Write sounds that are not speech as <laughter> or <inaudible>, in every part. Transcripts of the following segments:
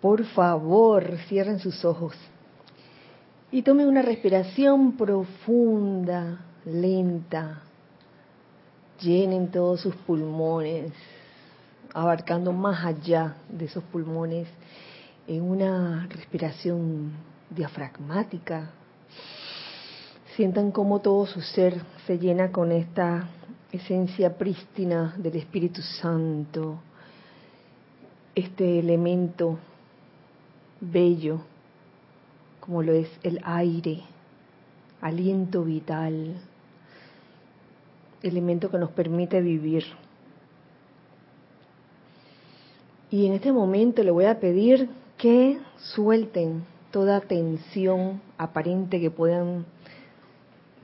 Por favor, cierren sus ojos y tomen una respiración profunda, lenta. Llenen todos sus pulmones, abarcando más allá de esos pulmones en una respiración diafragmática. Sientan cómo todo su ser se llena con esta esencia prístina del Espíritu Santo, este elemento bello como lo es el aire, aliento vital, elemento que nos permite vivir. Y en este momento le voy a pedir que suelten toda tensión aparente que puedan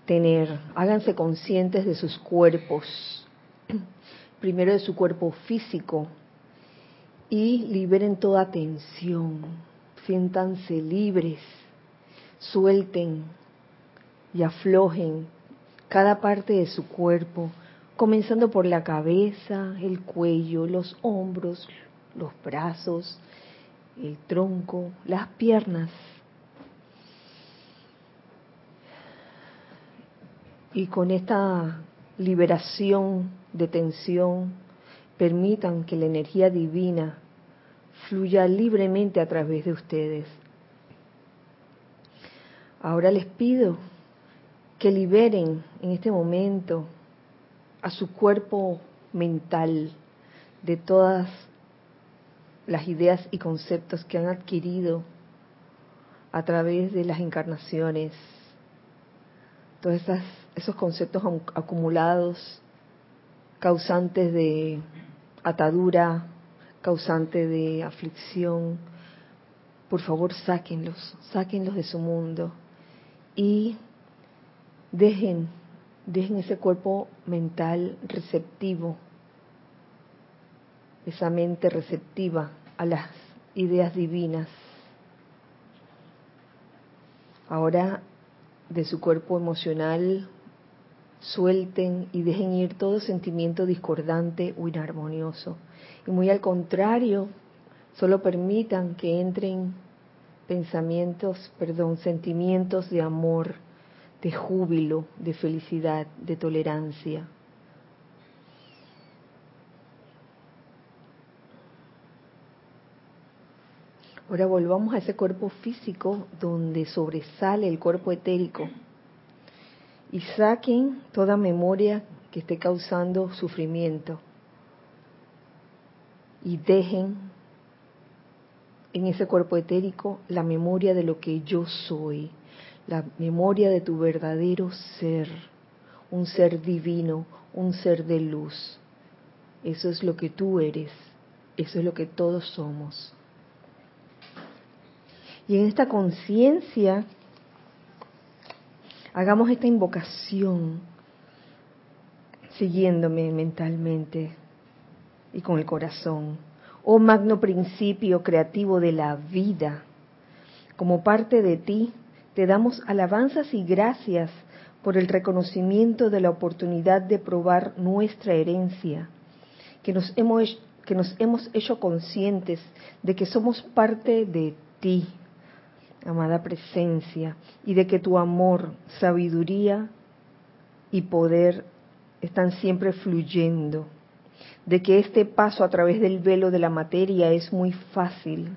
tener. Háganse conscientes de sus cuerpos. <clears throat> Primero de su cuerpo físico y liberen toda tensión. Siéntanse libres. Suelten y aflojen cada parte de su cuerpo, comenzando por la cabeza, el cuello, los hombros, los brazos, el tronco, las piernas. Y con esta liberación de tensión, permitan que la energía divina fluya libremente a través de ustedes. Ahora les pido que liberen en este momento a su cuerpo mental de todas las ideas y conceptos que han adquirido a través de las encarnaciones, todos esos conceptos acumulados, causantes de atadura, causantes de aflicción, por favor sáquenlos, sáquenlos de su mundo y dejen, dejen ese cuerpo mental receptivo esa mente receptiva a las ideas divinas. Ahora de su cuerpo emocional suelten y dejen ir todo sentimiento discordante o inarmonioso. Y muy al contrario, solo permitan que entren pensamientos, perdón, sentimientos de amor, de júbilo, de felicidad, de tolerancia. Ahora volvamos a ese cuerpo físico donde sobresale el cuerpo etérico y saquen toda memoria que esté causando sufrimiento y dejen en ese cuerpo etérico la memoria de lo que yo soy, la memoria de tu verdadero ser, un ser divino, un ser de luz. Eso es lo que tú eres, eso es lo que todos somos. Y en esta conciencia, hagamos esta invocación siguiéndome mentalmente y con el corazón. Oh magno principio creativo de la vida, como parte de ti, te damos alabanzas y gracias por el reconocimiento de la oportunidad de probar nuestra herencia, que nos hemos, que nos hemos hecho conscientes de que somos parte de ti, amada presencia, y de que tu amor, sabiduría y poder están siempre fluyendo, de que este paso a través del velo de la materia es muy fácil,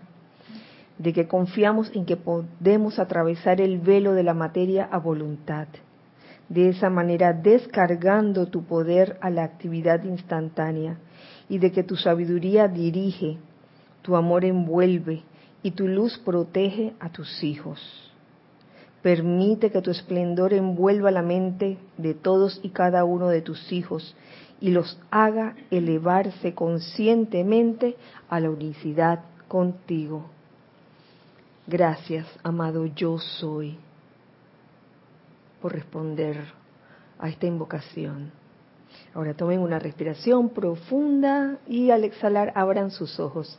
de que confiamos en que podemos atravesar el velo de la materia a voluntad, de esa manera descargando tu poder a la actividad instantánea, y de que tu sabiduría dirige, tu amor envuelve, y tu luz protege a tus hijos. Permite que tu esplendor envuelva la mente de todos y cada uno de tus hijos y los haga elevarse conscientemente a la unicidad contigo. Gracias, amado yo soy, por responder a esta invocación. Ahora tomen una respiración profunda y al exhalar abran sus ojos.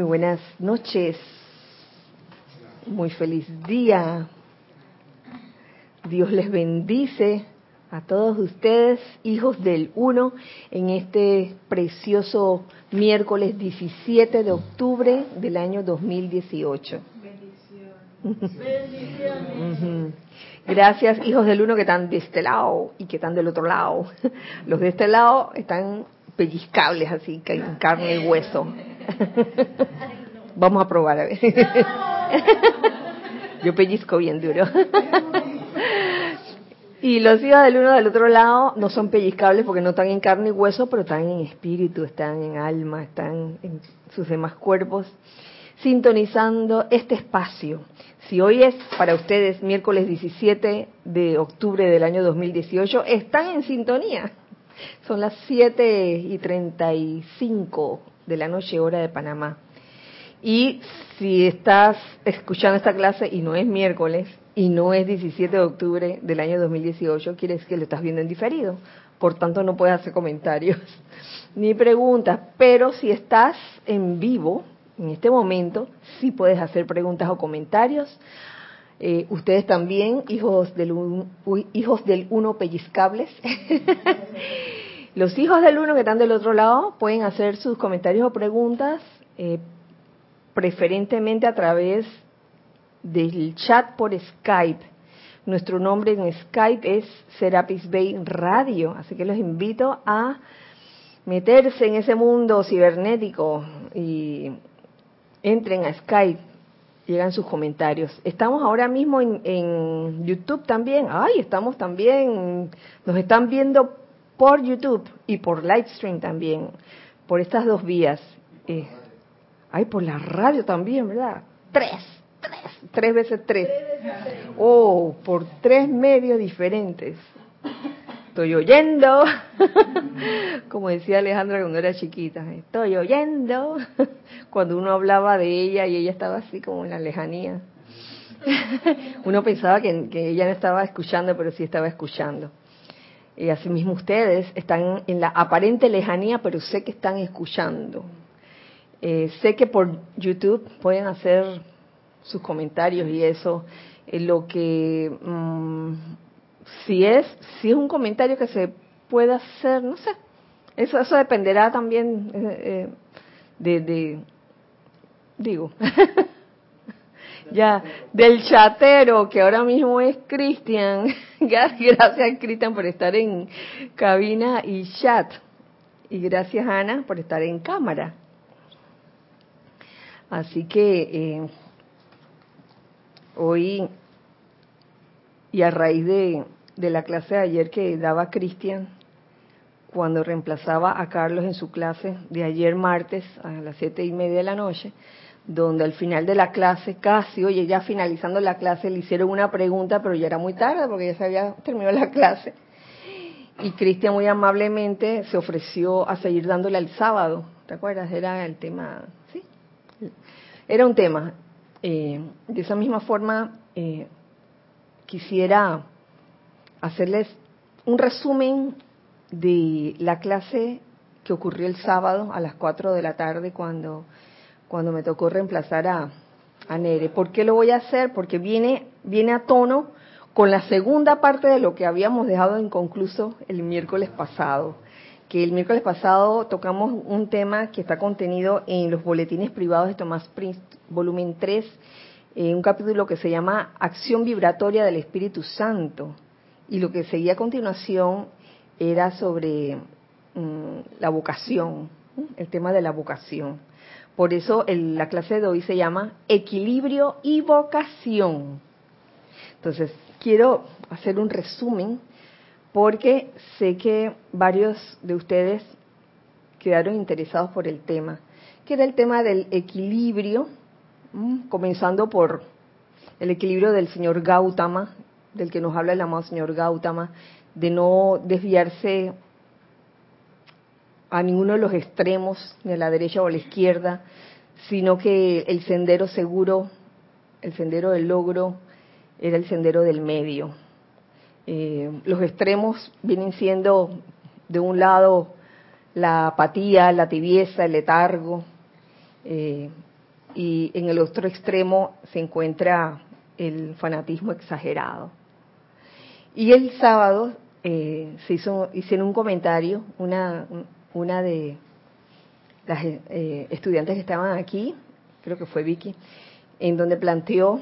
Muy buenas noches. Muy feliz día. Dios les bendice a todos ustedes, hijos del Uno, en este precioso miércoles 17 de octubre del año 2018. Bendiciones. Gracias, hijos del Uno, que están de este lado y que están del otro lado. Los de este lado están pellizcables, así, que en carne y hueso. <laughs> Vamos a probar, a ver. Yo pellizco bien duro. Y los hijos del uno del otro lado no son pellizcables porque no están en carne y hueso, pero están en espíritu, están en alma, están en sus demás cuerpos, sintonizando este espacio. Si hoy es para ustedes miércoles 17 de octubre del año 2018, están en sintonía. Son las 7 y 35 de la noche hora de Panamá. Y si estás escuchando esta clase y no es miércoles, y no es 17 de octubre del año 2018, quiere decir que lo estás viendo en diferido. Por tanto, no puedes hacer comentarios <laughs> ni preguntas. Pero si estás en vivo, en este momento, sí puedes hacer preguntas o comentarios. Eh, ustedes también, hijos del, hijos del uno pellizcables. <laughs> Los hijos del uno que están del otro lado pueden hacer sus comentarios o preguntas, eh, preferentemente a través del chat por Skype. Nuestro nombre en Skype es Serapis Bay Radio, así que los invito a meterse en ese mundo cibernético y entren a Skype, llegan sus comentarios. Estamos ahora mismo en, YouTube también, ay, estamos también, nos están viendo por YouTube y por Livestream también, por estas dos vías. Eh, ay, por la radio también, ¿verdad? Tres tres, tres veces tres. Oh, por tres medios diferentes. Estoy oyendo, <laughs> como decía Alejandra cuando era chiquita, estoy oyendo, <laughs> cuando uno hablaba de ella y ella estaba así como en la lejanía. <laughs> Uno pensaba que, ella no estaba escuchando, pero sí estaba escuchando. Y asimismo ustedes están en la aparente lejanía, pero sé que están escuchando. Eh, sé que por YouTube pueden hacer sus comentarios y eso, eh, lo que mm, si es si es un comentario que se puede hacer, no sé, eso eso dependerá también eh, eh, de, de, digo, <laughs> ya del chatero que ahora mismo es Cristian. <laughs> gracias Cristian por estar en cabina y chat y gracias Ana por estar en cámara. Así que hoy y a raíz de, la clase de ayer que daba Cristian, cuando reemplazaba a Carlos en su clase de ayer martes a las siete y media de la noche, donde al final de la clase, casi, oye, ya finalizando la clase, le hicieron una pregunta, pero ya era muy tarde porque ya se había terminado la clase. Y Cristian muy amablemente se ofreció a seguir dándole el sábado. ¿Te acuerdas? Era el tema, sí. Era un tema. Eh, de esa misma forma, eh, quisiera hacerles un resumen de la clase que ocurrió el sábado a las 4 de la tarde cuando, cuando me tocó reemplazar a, Nere. ¿Por qué lo voy a hacer? Porque viene, viene a tono con la segunda parte de lo que habíamos dejado inconcluso el miércoles pasado que el miércoles pasado tocamos un tema que está contenido en los boletines privados de Tomás Prince, volumen 3, en un capítulo que se llama Acción Vibratoria del Espíritu Santo. Y lo que seguía a continuación era sobre mm, la vocación, el tema de la vocación. Por eso la clase de hoy se llama Equilibrio y Vocación. Entonces, quiero hacer un resumen porque sé que varios de ustedes quedaron interesados por el tema, que era el tema del equilibrio, comenzando por el equilibrio del señor Gautama, del que nos habla el amado señor Gautama, de no desviarse a ninguno de los extremos, ni a la derecha o a la izquierda, sino que el sendero seguro, el sendero del logro, era el sendero del medio. Eh, los extremos vienen siendo, de un lado, la apatía, la tibieza, el letargo, eh, y en el otro extremo se encuentra el fanatismo exagerado. Y el sábado eh, se hizo, hicieron un comentario, una, una de las eh, estudiantes que estaban aquí, creo que fue Vicky, en donde planteó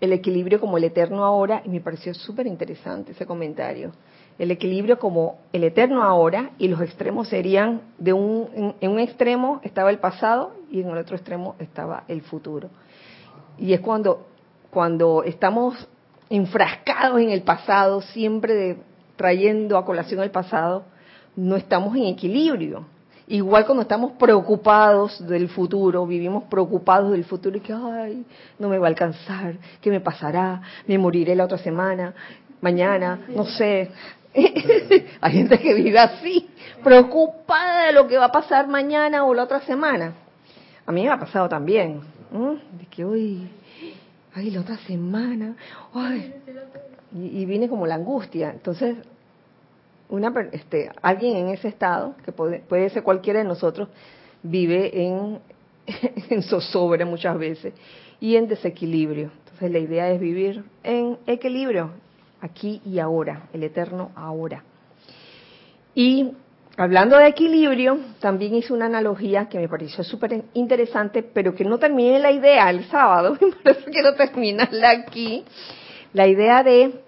el equilibrio como el eterno ahora, y me pareció súper interesante ese comentario. El equilibrio como el eterno ahora, y los extremos serían, de un, en, un extremo estaba el pasado y en el otro extremo estaba el futuro. Y es cuando, cuando estamos enfrascados en el pasado, siempre de, trayendo a colación el pasado, no estamos en equilibrio. Igual cuando estamos preocupados del futuro, vivimos preocupados del futuro y que, ay, no me va a alcanzar, ¿qué me pasará? Me moriré la otra semana, mañana, no sé. <laughs> Hay gente que vive así, preocupada de lo que va a pasar mañana o la otra semana. A mí me ha pasado también, de que hoy, ay, la otra semana, ay, y, y viene como la angustia. Entonces, una, este, alguien en ese estado, que puede, puede ser cualquiera de nosotros, vive en, <laughs> en zozobra muchas veces y en desequilibrio. Entonces la idea es vivir en equilibrio, aquí y ahora, el eterno ahora. Y hablando de equilibrio, también hice una analogía que me pareció súper interesante, pero que no terminé la idea el sábado, <laughs> por eso quiero terminarla aquí. La idea de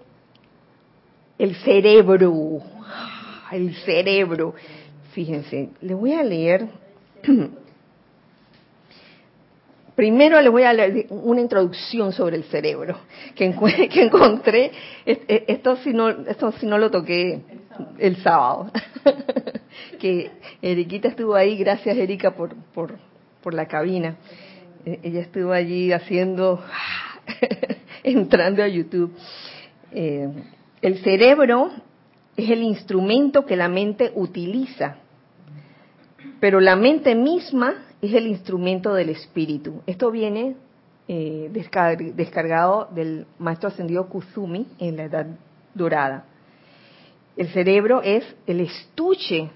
el cerebro, el cerebro. Fíjense, le voy a leer. <clears throat> Primero les voy a leer una introducción sobre el cerebro que, <laughs> que encontré. Esto si, no, esto si no lo toqué el sábado. <laughs> que Eriquita estuvo ahí, gracias Erika por, por, por la cabina. E, ella estuvo allí haciendo, <laughs> entrando a YouTube. Eh, el cerebro es el instrumento que la mente utiliza, pero la mente misma es el instrumento del espíritu. Esto viene eh, descargado del maestro ascendido Kuzumi en la Edad Dorada. El cerebro es el estuche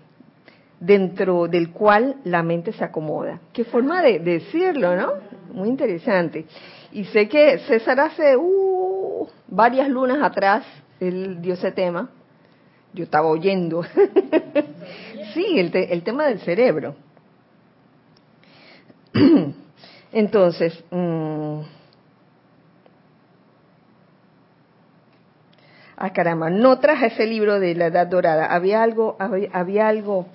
dentro del cual la mente se acomoda. Qué forma de, decirlo, ¿no? Muy interesante. Y sé que César hace uh, varias lunas atrás, él dio ese tema, yo estaba oyendo. <laughs> sí, el, el tema del cerebro. <clears throat> Entonces, mmm, ah caramba, no traje ese libro de la Edad Dorada. Había algo, había, algo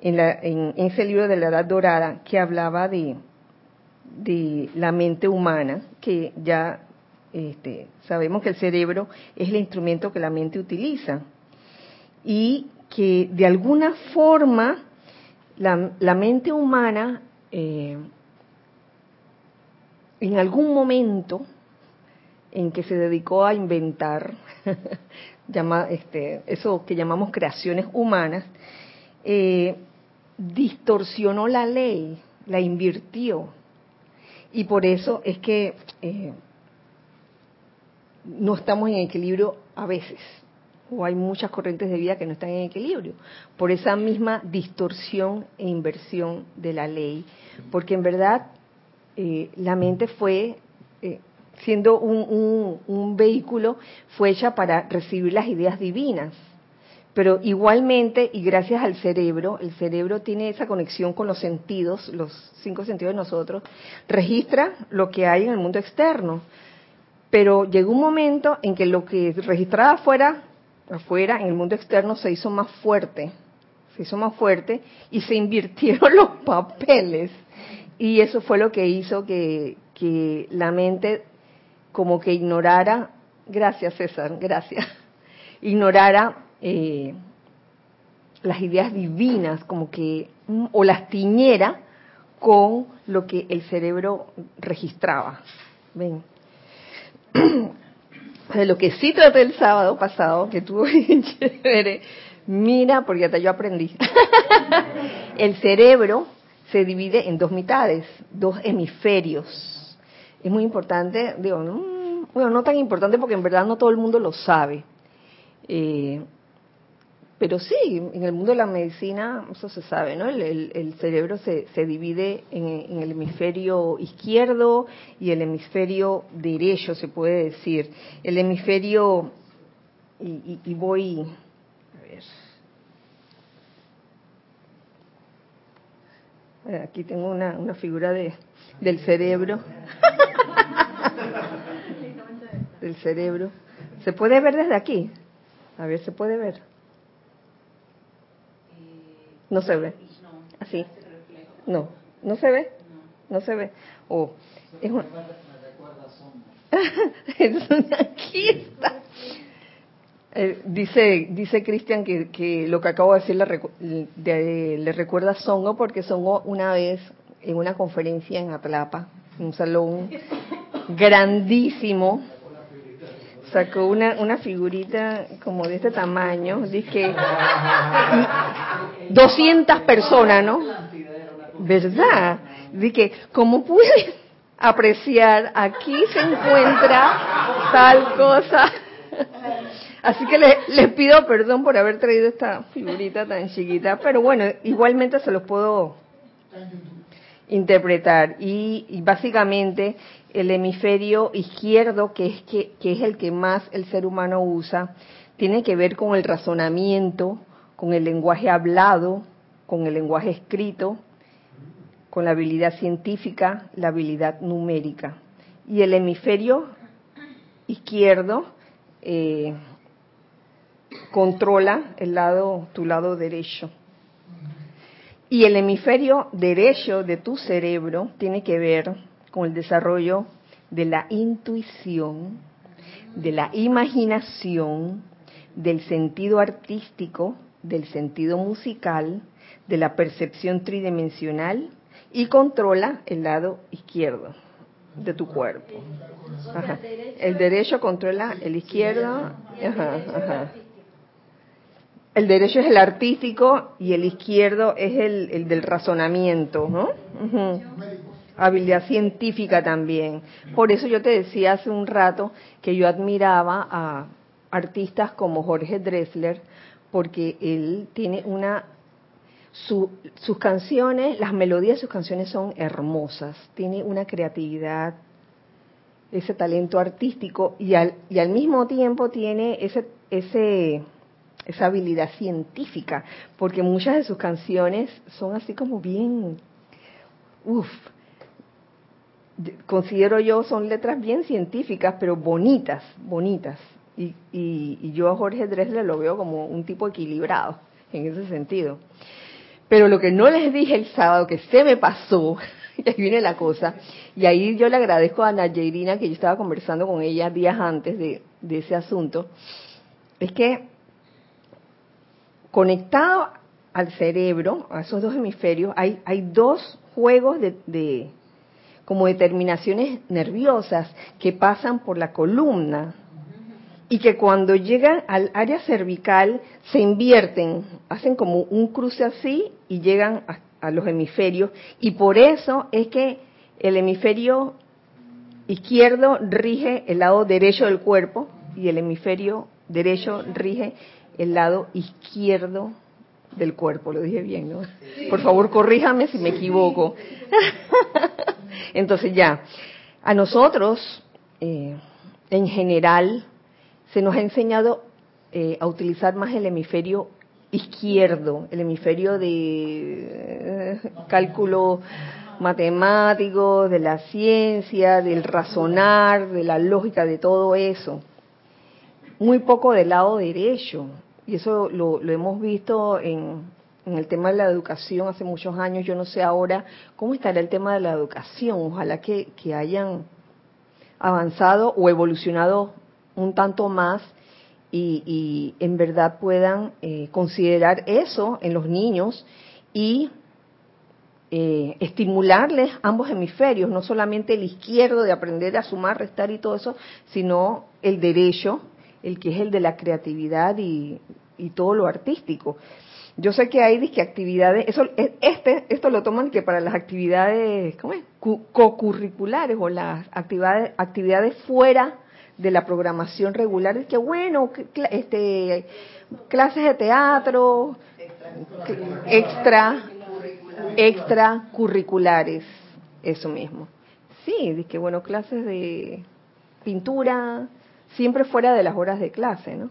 en, la, en, ese libro de la Edad Dorada que hablaba de, la mente humana, que ya este, sabemos que el cerebro es el instrumento que la mente utiliza y que de alguna forma la, mente humana eh, en algún momento en que se dedicó a inventar <laughs> llama, este, eso que llamamos creaciones humanas, eh, distorsionó la ley, la invirtió. Y por eso es que eh, no estamos en equilibrio a veces o hay muchas corrientes de vida que no están en equilibrio, por esa misma distorsión e inversión de la ley, porque en verdad eh, la mente fue, siendo un, un, vehículo, fue hecha para recibir las ideas divinas, pero igualmente, y gracias al cerebro, el cerebro tiene esa conexión con los sentidos, los cinco sentidos de nosotros, registra lo que hay en el mundo externo. Pero llegó un momento en que lo que registraba fuera afuera, en el mundo externo, se hizo más fuerte, se hizo más fuerte y se invirtieron <laughs> los papeles. Y eso fue lo que hizo que, que la mente como que ignorara, gracias César, gracias, ignorara eh, las ideas divinas, como que, mm, o las tiñera con lo que el cerebro registraba. Ven. <clears throat> de lo que sí traté el sábado pasado, que tuvo <laughs> chévere, mira, porque hasta yo aprendí. <laughs> el cerebro se divide en dos mitades, dos hemisferios. Es muy importante, digo, bueno, no tan importante porque en verdad no todo el mundo lo sabe. Eh, pero sí, en el mundo de la medicina eso se sabe, ¿no? El, cerebro se, se divide en, el hemisferio izquierdo y el hemisferio derecho, se puede decir. El hemisferio, y, voy ver. Aquí tengo una, una figura de, del cerebro. <laughs> del cerebro. ¿Se puede ver desde aquí? A ver, ¿se puede ver? No se ve. Así. No, no se ve. No se ve. Oh, es un... aquí <laughs> está. Eh, dice dice Cristian que, que, lo que acabo de decir le, le recuerda a Songo porque Songo una vez en una conferencia en Atlapa, un salón grandísimo, sacó una, una figurita como de este tamaño, dice 200 personas, ¿no? ¿Verdad? Dice, ¿cómo pude apreciar? Aquí se encuentra tal cosa. Así que les, pido perdón por haber traído esta figurita tan chiquita, pero bueno, igualmente se los puedo interpretar. Y, básicamente el hemisferio izquierdo, que es, que, que es el que más el ser humano usa, tiene que ver con el razonamiento, con el lenguaje hablado, con el lenguaje escrito, con la habilidad científica, la habilidad numérica. Y el hemisferio izquierdo eh, controla el lado, tu lado derecho. Y el hemisferio derecho de tu cerebro tiene que ver con el desarrollo de la intuición, de la imaginación, del sentido artístico, del sentido musical, de la percepción tridimensional y controla el lado izquierdo de tu cuerpo. El derecho controla el izquierdo. El derecho es el artístico y el izquierdo es el, del razonamiento, ¿no? Habilidad científica también. Por eso yo te decía hace un rato que yo admiraba a artistas como Jorge Dressler, porque él tiene una sus canciones, las melodías de sus canciones son hermosas, tiene una creatividad, ese talento artístico y al, y al mismo tiempo tiene ese, ese, esa habilidad científica, porque muchas de sus canciones son así como bien, uff, considero yo son letras bien científicas, pero bonitas, bonitas. Y, y, y yo a Jorge Dressler lo veo como un tipo equilibrado en ese sentido. Pero lo que no les dije el sábado, que se me pasó, <laughs> y ahí viene la cosa, y ahí yo le agradezco a Nayerina, que yo estaba conversando con ella días antes de, ese asunto, es que conectado al cerebro, a esos dos hemisferios, hay, hay dos juegos de, de como determinaciones nerviosas que pasan por la columna y que cuando llegan al área cervical se invierten, hacen como un cruce así y llegan a, los hemisferios. Y por eso es que el hemisferio izquierdo rige el lado derecho del cuerpo y el hemisferio derecho rige el lado izquierdo del cuerpo. Lo dije bien, ¿no? Por favor, corríjame si me equivoco. <laughs> Entonces ya, a nosotros, eh, en general, se nos ha enseñado eh, a utilizar más el hemisferio izquierdo, el hemisferio de eh, cálculo matemático, de la ciencia, del razonar, de la lógica, de todo eso. Muy poco del lado derecho. Y eso lo, hemos visto en, el tema de la educación hace muchos años. Yo no sé ahora cómo estará el tema de la educación. Ojalá que hayan avanzado o evolucionado un tanto más y, en verdad puedan eh, considerar eso en los niños y eh, estimularles ambos hemisferios, no solamente el izquierdo de aprender a sumar, restar y todo eso, sino el derecho, el que es el de la creatividad y, todo lo artístico. Yo sé que hay disque actividades, eso, este, esto lo toman que para las actividades, ¿cómo es? Co-curriculares o las actividades, actividades fuera de la programación regular es que bueno, este clases de teatro extra extra curriculares, eso mismo. Sí, es que bueno, clases de pintura siempre fuera de las horas de clase, ¿no?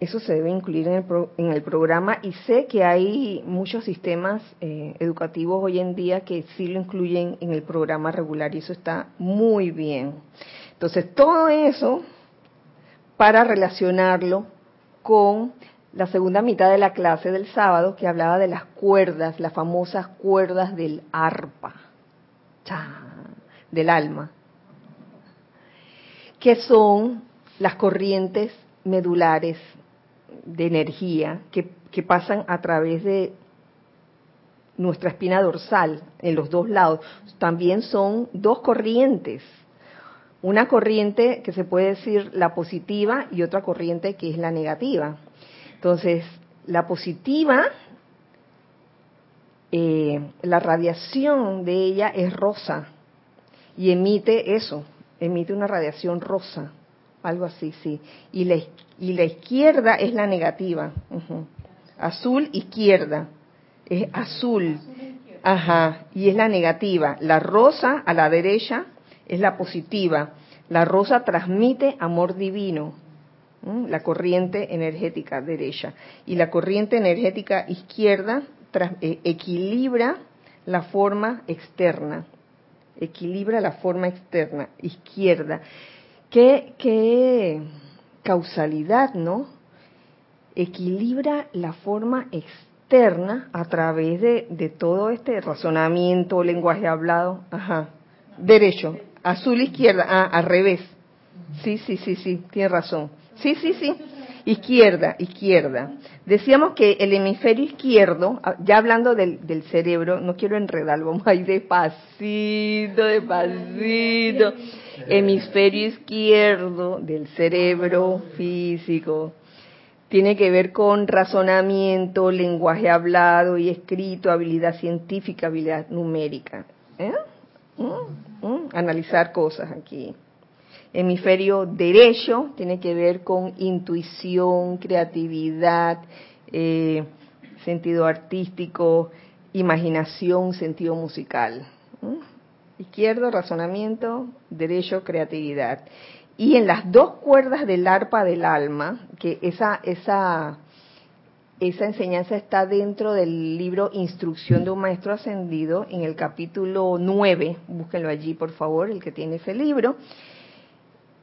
eso se debe incluir en el, en el programa y sé que hay muchos sistemas eh, educativos hoy en día que sí lo incluyen en el programa regular y eso está muy bien. Entonces, todo eso para relacionarlo con la segunda mitad de la clase del sábado que hablaba de las cuerdas, las famosas cuerdas del arpa, del alma, que son las corrientes medulares de energía que, pasan a través de nuestra espina dorsal en los dos lados. También son dos corrientes. Una corriente que se puede decir la positiva y otra corriente que es la negativa. Entonces, la positiva, eh, la radiación de ella es rosa y emite eso, emite una radiación rosa, algo así, sí. Y la, y la izquierda es la negativa. Azul, izquierda. Es azul. Ajá. Y es la negativa. La rosa a la derecha es la positiva. La rosa transmite amor divino. La corriente energética derecha. Y la corriente energética izquierda eh, equilibra la forma externa. Equilibra la forma externa, izquierda. ¿Qué, qué causalidad, ¿no? Equilibra la forma externa a través de, todo este razonamiento, lenguaje hablado. Ajá. Derecho. Azul, izquierda. Ah, al revés. Sí, sí, sí, sí, tiene razón. Sí, sí, sí. Izquierda, izquierda. Decíamos que el hemisferio izquierdo, ah, ya hablando del, cerebro, no quiero enredarlo, vamos a ir despacito, despacito hemisferio izquierdo del cerebro físico. Tiene que ver con razonamiento, lenguaje hablado y escrito, habilidad científica, habilidad numérica. ¿Eh? ¿Mm? ¿Mm? Analizar cosas aquí. Hemisferio derecho tiene que ver con intuición, creatividad, eh, sentido artístico, imaginación, sentido musical. Izquierdo razonamiento, derecho creatividad. Y en las dos cuerdas del arpa del alma, que esa, esa, esa enseñanza está dentro del libro Instrucción de un Maestro Ascendido, en el capítulo 9, búsquenlo allí por favor, el que tiene ese libro.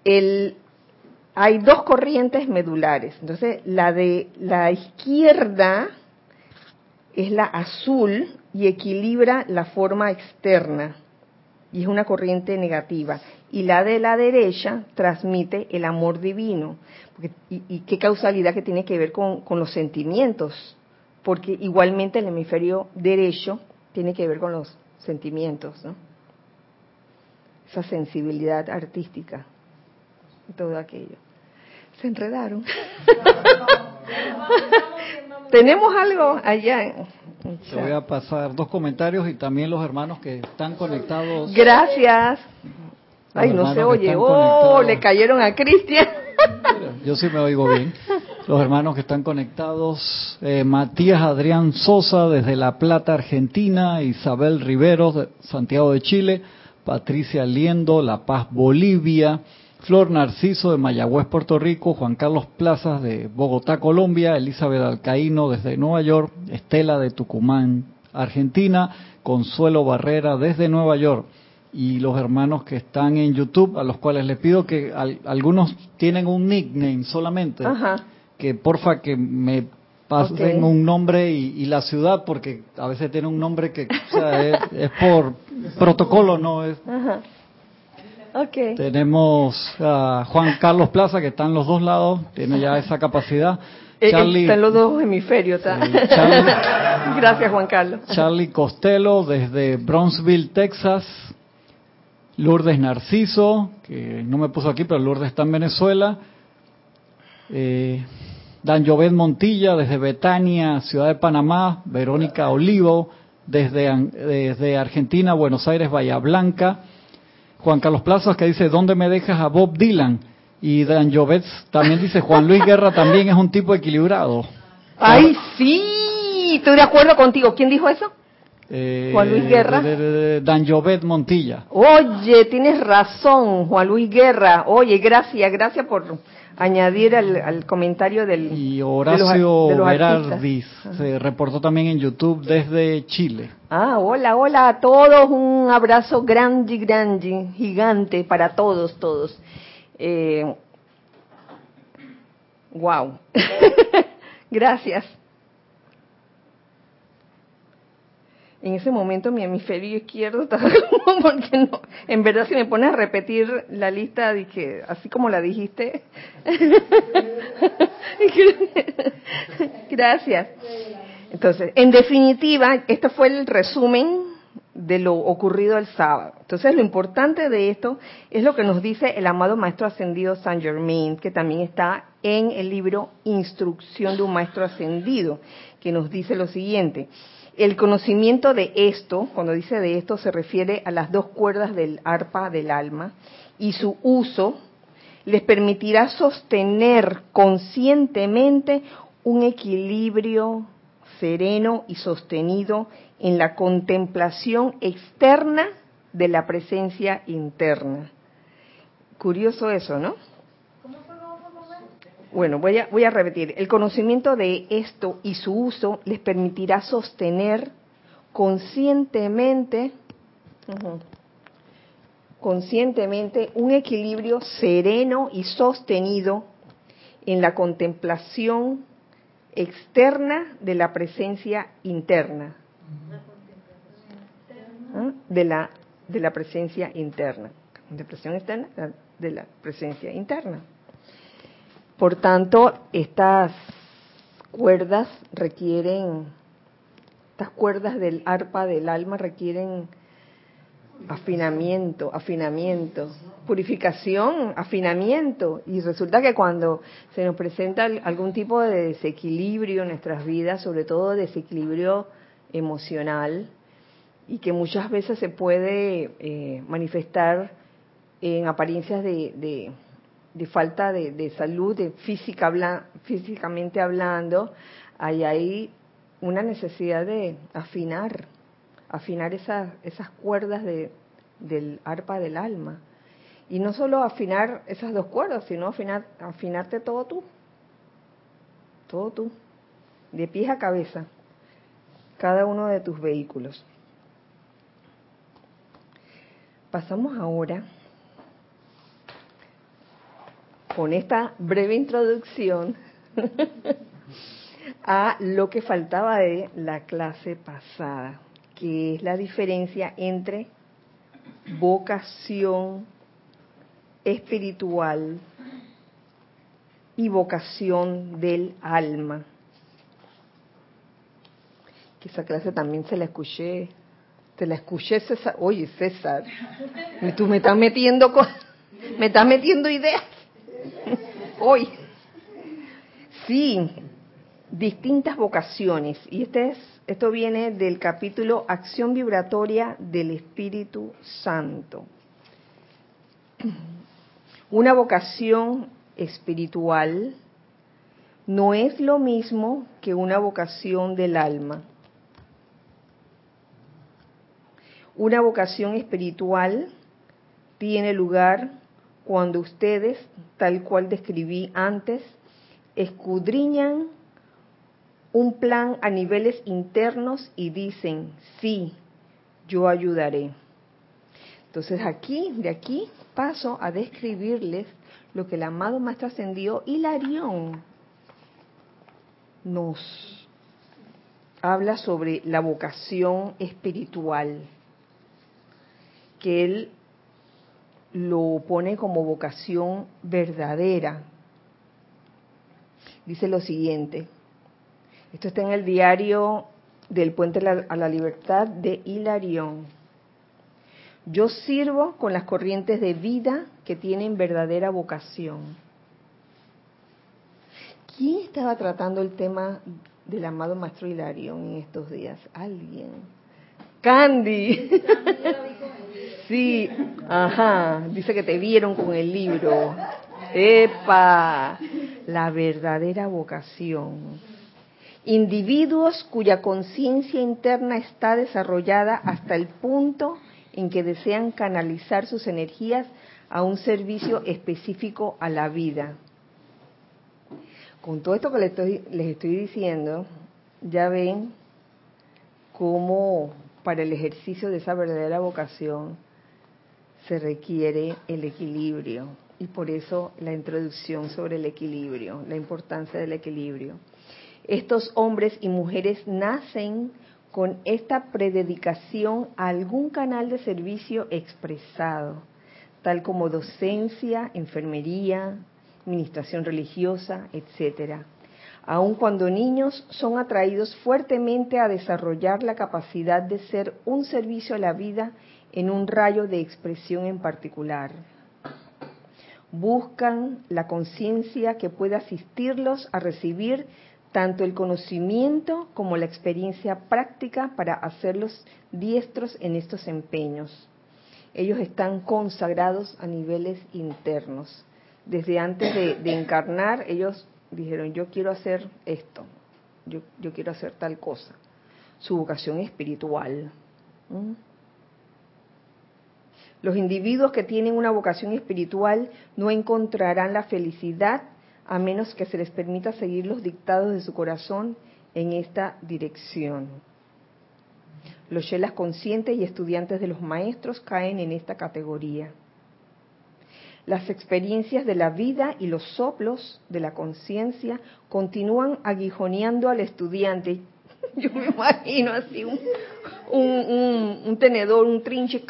El, hay dos corrientes medulares. Entonces, la de la izquierda es la azul y equilibra la forma externa y es una corriente negativa. Y la de la derecha transmite el amor divino. y, qué causalidad que tiene que ver con, los sentimientos? Porque igualmente el hemisferio derecho tiene que ver con los sentimientos, ¿no? Esa sensibilidad artística y todo aquello. Se enredaron. <laughs> Tenemos algo allá. Te voy a pasar dos comentarios y también los hermanos que están conectados. Gracias. Ay, no se oye. Oh, le cayeron a Cristian. <laughs> Yo sí me oigo bien. Los hermanos que están conectados, eh, Matías Adrián Sosa desde La Plata, Argentina, Isabel Riveros de Santiago de Chile, Patricia Liendo, La Paz, Bolivia, Flor Narciso de Mayagüez, Puerto Rico, Juan Carlos Plazas de Bogotá, Colombia, Elizabeth Alcaíno desde Nueva York, Estela de Tucumán, Argentina, Consuelo Barrera desde Nueva York y los hermanos que están en YouTube, a los cuales les pido que algunos tienen un nickname solamente, que porfa que me pasen un nombre y, la ciudad, porque a veces tiene un nombre que es, por <laughs> protocolo, no es. Tenemos a Juan Carlos Plaza, que está en los dos lados, tiene ya esa capacidad. Eh, eh, está en los dos hemisferios. <laughs> Gracias, Juan Carlos. Charlie Costello, desde Bronzeville, Texas. Lourdes Narciso, que no me puso aquí, pero Lourdes está en Venezuela. Eh, Dan Jovet Montilla, desde Betania, Ciudad de Panamá. Verónica Olivo, desde, desde Argentina, Buenos Aires, Bahía Blanca. Juan Carlos Plazas que dice, ¿dónde me dejas a Bob Dylan? Y Dan Jovets también dice, Juan Luis Guerra también es un tipo equilibrado. ¡Ay, sí! Estoy de acuerdo contigo. ¿Quién dijo eso? Eh, Juan Luis Guerra. Dan Jovet Montilla. Oye, tienes razón, Juan Luis Guerra. Oye, gracias, gracias por añadir al, comentario del y Horacio de se reportó también en YouTube desde Chile. Ah, hola, hola a todos, un abrazo grande, grande, gigante para todos, todos. Eh, wow, <laughs> gracias. En ese momento mi hemisferio izquierdo estaba <laughs> como porque no, en verdad si me pones a repetir la lista dije, así como la dijiste. <laughs> Gracias. Entonces, en definitiva, este fue el resumen de lo ocurrido el sábado. Entonces, lo importante de esto es lo que nos dice el amado Maestro Ascendido Saint Germain, que también está en el libro Instrucción de un Maestro Ascendido, que nos dice lo siguiente. El conocimiento de esto, cuando dice de esto, se refiere a las dos cuerdas del arpa del alma y su uso les permitirá sostener conscientemente un equilibrio sereno y sostenido en la contemplación externa de la presencia interna. Curioso eso, ¿no? Bueno, voy a, voy a repetir. El conocimiento de esto y su uso les permitirá sostener conscientemente, conscientemente un equilibrio sereno y sostenido en la contemplación externa de la presencia interna. ¿Ah? De la, de la presencia interna. Contemplación externa de la presencia interna. Por tanto, estas cuerdas requieren, estas cuerdas del arpa del alma requieren afinamiento, afinamiento, purificación, afinamiento. Y resulta que cuando se nos presenta algún tipo de desequilibrio en nuestras vidas, sobre todo desequilibrio emocional, y que muchas veces se puede eh, manifestar en apariencias de de falta de, salud, de física físicamente hablando, hay ahí una necesidad de afinar, afinar esas, esas cuerdas de, del arpa del alma. Y no solo afinar esas dos cuerdas, sino afinar, afinarte todo tú, todo tú, de pies a cabeza, cada uno de tus vehículos. Pasamos ahora con esta breve introducción <laughs> a lo que faltaba de la clase pasada, que es la diferencia entre vocación espiritual y vocación del alma. Que esa clase también se la escuché, te la escuché César, oye César, tú me estás metiendo <laughs> me estás metiendo ideas hoy. Sí, distintas vocaciones. Y este es, esto viene del capítulo Acción Vibratoria del Espíritu Santo. Una vocación espiritual no es lo mismo que una vocación del alma. Una vocación espiritual tiene lugar cuando ustedes, tal cual describí antes, escudriñan un plan a niveles internos y dicen, sí, yo ayudaré. Entonces aquí, de aquí, paso a describirles lo que el amado Maestro Ascendido Hilarión nos habla sobre la vocación espiritual, que él lo pone como vocación verdadera. Dice lo siguiente, esto está en el diario del Puente a la Libertad de Hilarión. Yo sirvo con las corrientes de vida que tienen verdadera vocación. ¿Quién estaba tratando el tema del amado Maestro Hilarión en estos días? Alguien. Candy. Sí, ajá, dice que te vieron con el libro. ¡Epa! La verdadera vocación. Individuos cuya conciencia interna está desarrollada hasta el punto en que desean canalizar sus energías a un servicio específico a la vida. con todo esto que les estoy, les estoy diciendo, ya ven cómo para el ejercicio de esa verdadera vocación se requiere el equilibrio. Y por eso la introducción sobre el equilibrio, la importancia del equilibrio. Estos hombres y mujeres nacen con esta prededicación a algún canal de servicio expresado, tal como docencia, enfermería, administración religiosa, etcétera. Aun cuando niños son atraídos fuertemente a desarrollar la capacidad de ser un servicio a la vida en un rayo de expresión en particular. Buscan la conciencia que pueda asistirlos a recibir tanto el conocimiento como la experiencia práctica para hacerlos diestros en estos empeños. Ellos están consagrados a niveles internos. Desde antes de, encarnar, ellos dijeron, yo quiero hacer esto, yo, quiero hacer tal cosa. Su vocación espiritual. Los individuos que tienen una vocación espiritual no encontrarán la felicidad a menos que se les permita seguir los dictados de su corazón en esta dirección. Los chelas conscientes y estudiantes de los maestros caen en esta categoría. Las experiencias de la vida y los soplos de la conciencia continúan aguijoneando al estudiante. <laughs> Yo me imagino así un, un tenedor, un trinche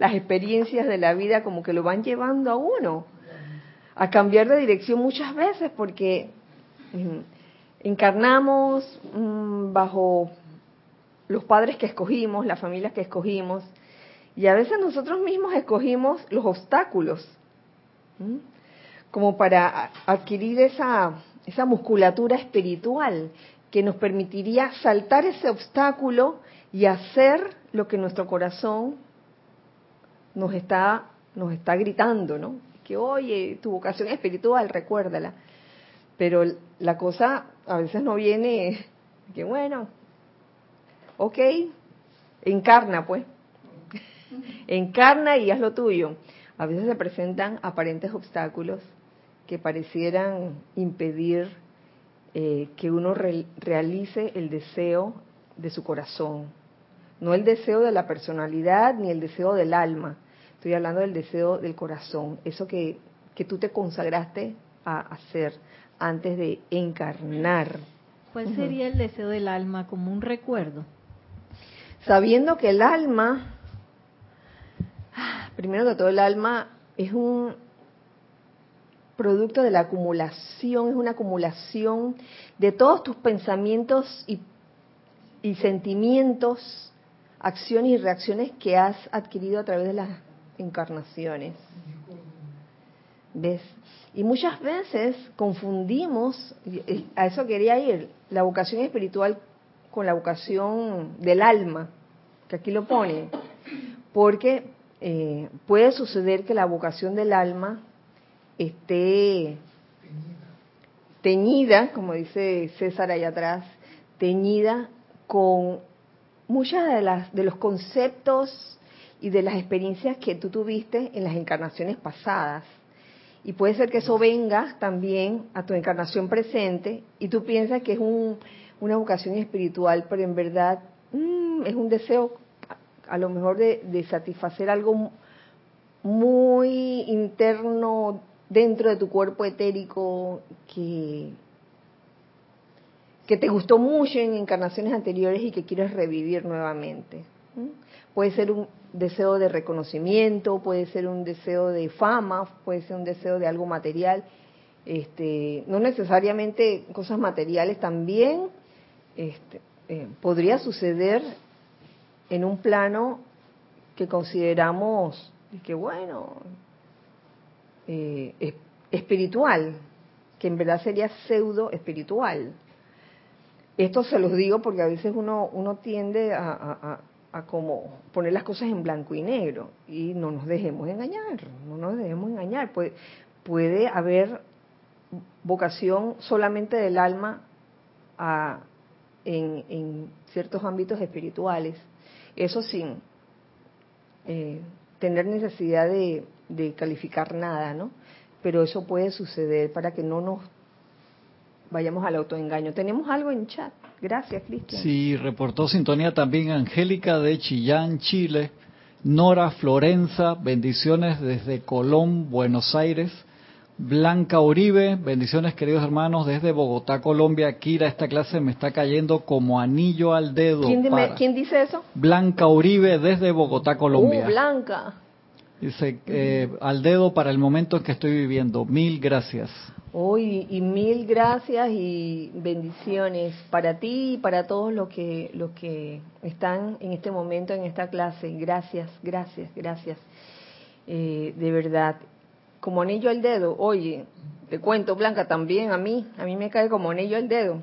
las experiencias de la vida como que lo van llevando a uno a cambiar de dirección muchas veces porque mm, encarnamos mm, bajo los padres que escogimos, las familias que escogimos, y a veces nosotros mismos escogimos los obstáculos, como para adquirir esa, esa musculatura espiritual que nos permitiría saltar ese obstáculo y hacer lo que nuestro corazón nos está, nos está gritando, ¿no? Que oye, tu vocación espiritual, recuérdala. Pero la cosa a veces no viene, que bueno, ok, encarna pues, <laughs> encarna y haz lo tuyo. A veces se presentan aparentes obstáculos que parecieran impedir eh, que uno realice el deseo de su corazón, no el deseo de la personalidad ni el deseo del alma. Estoy hablando del deseo del corazón, eso que, que tú te consagraste a hacer antes de encarnar. ¿Cuál sería el deseo del alma como un recuerdo? Sabiendo que el alma, primero que todo el alma es un producto de la acumulación, es una acumulación de todos tus pensamientos y, y sentimientos acciones y reacciones que has adquirido a través de las encarnaciones. ¿Ves? Y muchas veces confundimos, a eso quería ir, la vocación espiritual con la vocación del alma, que aquí lo pone, porque eh, puede suceder que la vocación del alma esté teñida, como dice César allá atrás, teñida con muchas de las de los conceptos y de las experiencias que tú tuviste en las encarnaciones pasadas. Y puede ser que eso venga también a tu encarnación presente y tú piensas que es un, una vocación espiritual, pero en verdad mm, es un deseo a, lo mejor de, de satisfacer algo muy interno dentro de tu cuerpo etérico que que te gustó mucho en encarnaciones anteriores y que quieres revivir nuevamente. Puede ser un deseo de reconocimiento, puede ser un deseo de fama, puede ser un deseo de algo material, este, no necesariamente cosas materiales también. Este, eh, podría suceder en un plano que consideramos que bueno, eh, espiritual, que en verdad sería pseudo espiritual. Esto se los digo porque a veces uno, uno tiende a, como poner las cosas en blanco y negro y no nos dejemos engañar, no nos dejemos engañar. Puede, puede haber vocación solamente del alma en, ciertos ámbitos espirituales, eso sin eh, tener necesidad de, de calificar nada, ¿no? Pero eso puede suceder para que no nos vayamos al autoengaño. Tenemos algo en chat. Gracias, Cristian. Sí, reportó sintonía también Angélica de Chillán, Chile. Nora Florenza, bendiciones desde Colón, Buenos Aires. Blanca Uribe, bendiciones queridos hermanos desde Bogotá, Colombia. Kira, esta clase me está cayendo como anillo al dedo. ¿Quién, dime- quién dice eso? Blanca Uribe desde Bogotá, Colombia. Uh, Blanca. Dice, eh, al dedo para el momento en que estoy viviendo. Mil gracias. Hoy y mil gracias y bendiciones para ti y para todos los que los que están en este momento en esta clase. Gracias, gracias, gracias. Eh, de verdad, como anillo al dedo. Oye, te cuento Blanca también a mí, a mí me cae como anillo al dedo.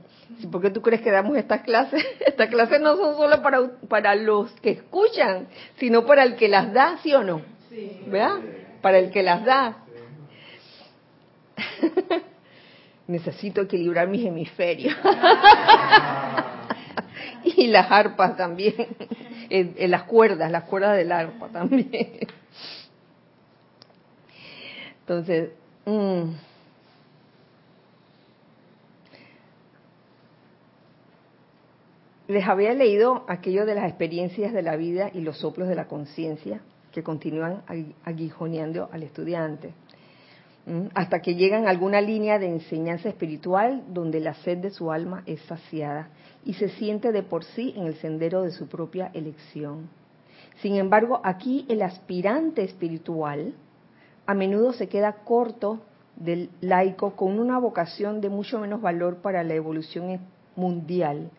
¿Por qué tú crees que damos estas clases? <laughs> Estas clases no son solo para para los que escuchan, sino para el que las da, ¿sí o no? ¿Verdad? Para el que las da. Necesito equilibrar mis hemisferios. y las arpas también. En, en las cuerdas, las cuerdas del arpa también. Entonces, mm, les había leído aquello de las experiencias de la vida y los soplos de la conciencia que continúan agui- aguijoneando al estudiante. hasta que llegan a alguna línea de enseñanza espiritual donde la sed de su alma es saciada y se siente de por sí en el sendero de su propia elección. Sin embargo, aquí el aspirante espiritual a menudo se queda corto del laico con una vocación de mucho menos valor para la evolución mundial,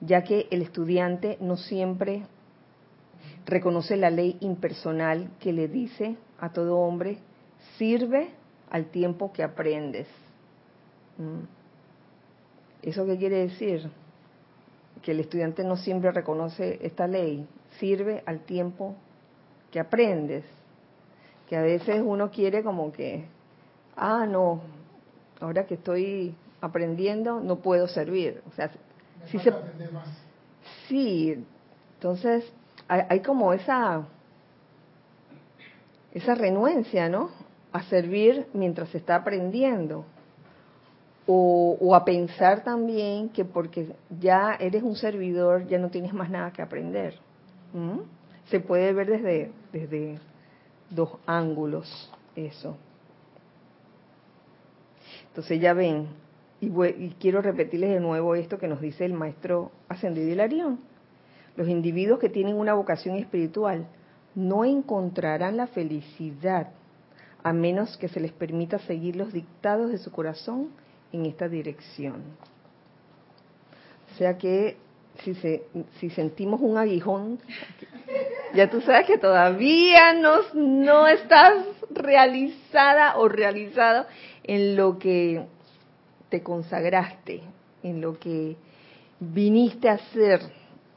ya que el estudiante no siempre reconoce la ley impersonal que le dice a todo hombre, sirve al tiempo que aprendes. Mm. ¿Eso qué quiere decir? Que el estudiante no siempre reconoce esta ley, sirve al tiempo que aprendes. Que a veces uno quiere como que, ah, no, ahora que estoy aprendiendo no puedo servir. O sea, si se, sí, entonces hay, como esa esa renuencia, ¿no? A servir mientras se está aprendiendo. O, a pensar también que porque ya eres un servidor ya no tienes más nada que aprender. Se puede ver desde, desde dos ángulos eso. Entonces ya ven, y, vue- y quiero repetirles de nuevo esto que nos dice el maestro ascendido Hilarión. Los individuos que tienen una vocación espiritual no encontrarán la felicidad a menos que se les permita seguir los dictados de su corazón en esta dirección. O sea que si, se, sentimos un aguijón, ya tú sabes que todavía no, no estás realizada o realizado en lo que te consagraste, en lo que viniste a hacer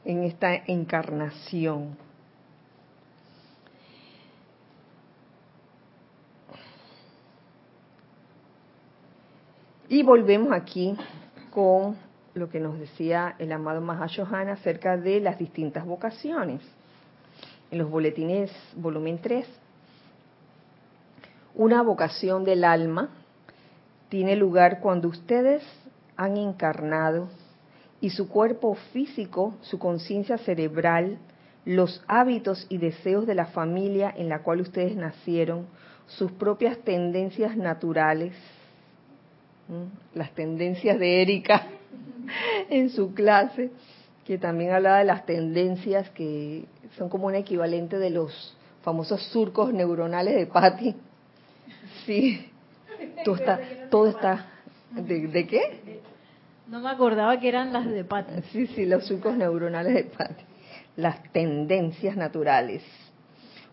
en esta encarnación. Y volvemos aquí con lo que nos decía el amado Mahashohana acerca de las distintas vocaciones. En los boletines volumen 3, una vocación del alma tiene lugar cuando ustedes han encarnado y su cuerpo físico, su conciencia cerebral, los hábitos y deseos de la familia en la cual ustedes nacieron, sus propias tendencias naturales, las tendencias de Erika <laughs> en su clase, que también hablaba de las tendencias que son como un equivalente de los famosos surcos neuronales de Patty. Sí, todo está, todo está, ¿de, de qué? No me acordaba que eran las de Pati. Sí, sí, los surcos neuronales de Patty. Las tendencias naturales,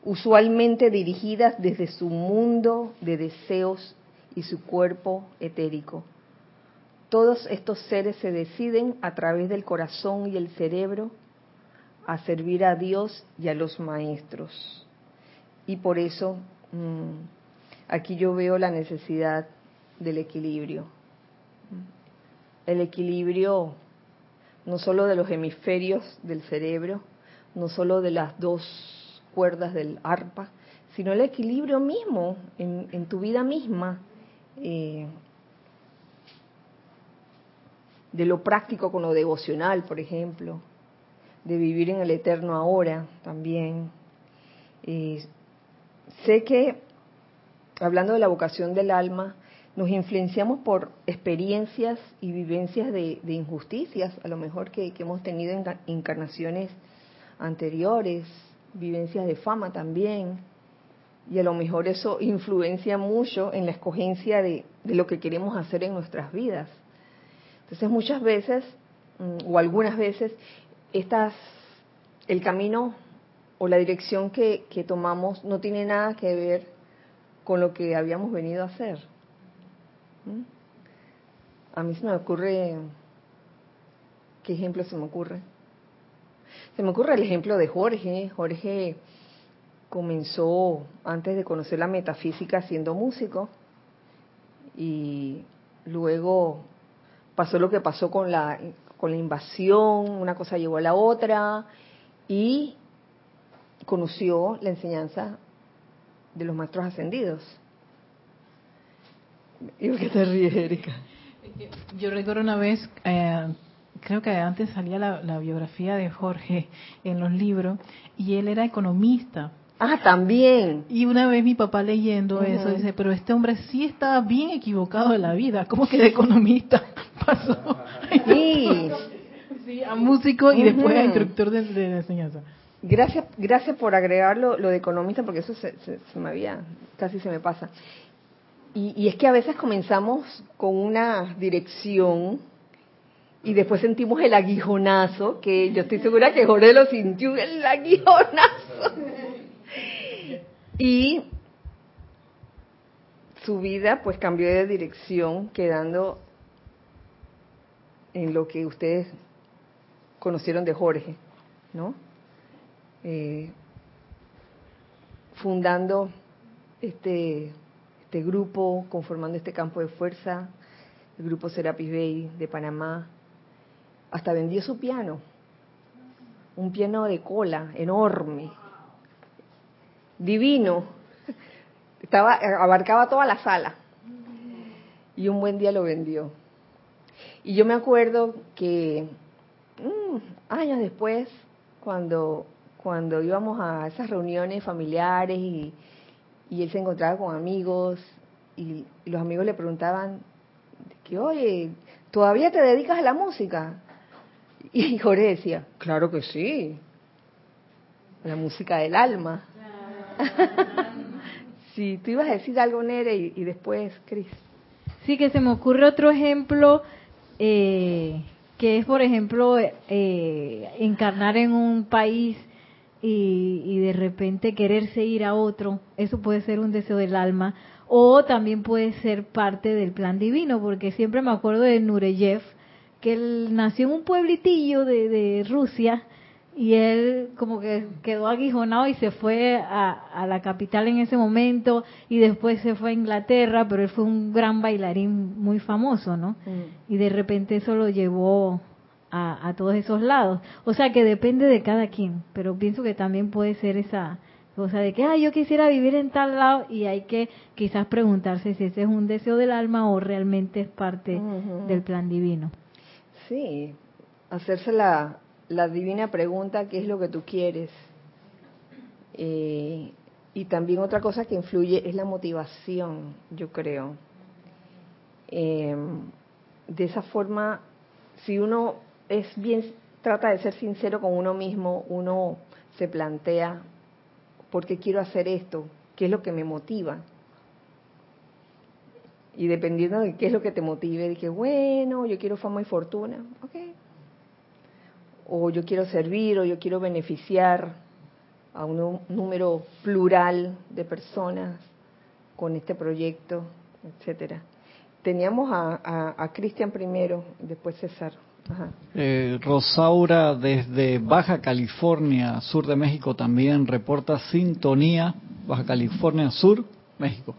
usualmente dirigidas desde su mundo de deseos y su cuerpo etérico. Todos estos seres se deciden a través del corazón y el cerebro a servir a Dios y a los maestros. Y por eso mmm, aquí yo veo la necesidad del equilibrio. El equilibrio no solo de los hemisferios del cerebro, no solo de las dos cuerdas del arpa, sino el equilibrio mismo en, tu vida misma. Eh, de lo práctico con lo devocional, por ejemplo, de vivir en el eterno ahora también. sé que, hablando de la vocación del alma, nos influenciamos por experiencias y vivencias de, injusticias, a lo mejor que, hemos tenido en encarnaciones anteriores, vivencias de fama también, y a lo mejor eso influencia mucho en la escogencia de, lo que queremos hacer en nuestras vidas. Entonces muchas veces, mm, o algunas veces, estas, el camino o la dirección que tomamos no tiene nada que ver con lo que habíamos venido a hacer. A mí se me ocurre, ¿qué ejemplo se me ocurre? Se me ocurre el ejemplo de Jorge. Jorge comenzó antes de conocer la metafísica siendo músico y luego pasó lo que pasó con la con la invasión, una cosa llevó a la otra y conoció la enseñanza de los maestros ascendidos. ¿Y qué te ríes, Erika? Yo recuerdo una vez, eh, creo que antes salía la, biografía de Jorge en los libros, y él era economista. Ah, también. Y una vez mi papá leyendo eso dice, pero este hombre sí estaba bien equivocado de la vida, ¿cómo que de economista <laughs> pasó? Sí. <laughs> sí, a músico y después a instructor de, enseñanza. Gracias, gracias por agregarlo lo de economista porque eso se, se me había, casi se me pasa. Y, es que a veces comenzamos con una dirección y después sentimos el aguijonazo, que yo estoy segura que Jorge lo sintió el aguijonazo. Y su vida pues cambió de dirección, quedando en lo que ustedes conocieron de Jorge, ¿no? Eh, fundando este este grupo, conformando este campo de fuerza, el grupo Serapis Bay de Panamá, hasta vendió su piano, un piano de cola enorme, divino, estaba abarcaba toda la sala y un buen día lo vendió. Y yo me acuerdo que mm, años después, cuando cuando íbamos a esas reuniones familiares y y él se encontraba con amigos y, los amigos le preguntaban que, oye, ¿todavía te dedicas a la música? Y <laughs> Jorge decía, claro que sí, la música del alma. <laughs> sí, tú ibas a decir algo, Nere, y, después, Cris. Sí, que se me ocurre otro ejemplo, eh, que es, por ejemplo, eh, encarnar en un país y, de repente quererse ir a otro, eso puede ser un deseo del alma, o también puede ser parte del plan divino, porque siempre me acuerdo de Nureyev, que él nació en un pueblitillo de, de Rusia, y él como que quedó aguijonado y se fue a, a, la capital en ese momento y después se fue a Inglaterra, pero él fue un gran bailarín muy famoso, ¿no? Mm. Y de repente eso lo llevó a, todos esos lados. O sea que depende de cada quien, pero pienso que también puede ser esa cosa de que, ah, yo quisiera vivir en tal lado y hay que quizás preguntarse si ese es un deseo del alma o realmente es parte del plan divino. Sí, hacerse la, la divina pregunta, ¿qué es lo que tú quieres? Eh, y también otra cosa que influye es la motivación, yo creo. Eh, de esa forma, si uno es bien, trata de ser sincero con uno mismo, uno se plantea, ¿por qué quiero hacer esto? ¿Qué es lo que me motiva? Y dependiendo de qué es lo que te motive, dije, bueno, yo quiero fama y fortuna, ok. O yo quiero servir, o yo quiero beneficiar a un número plural de personas con este proyecto, etcétera. Teníamos a, a Cristian primero, después César. Eh, Rosaura desde Baja California, sur de México, también reporta sintonía. Baja California Sur, México.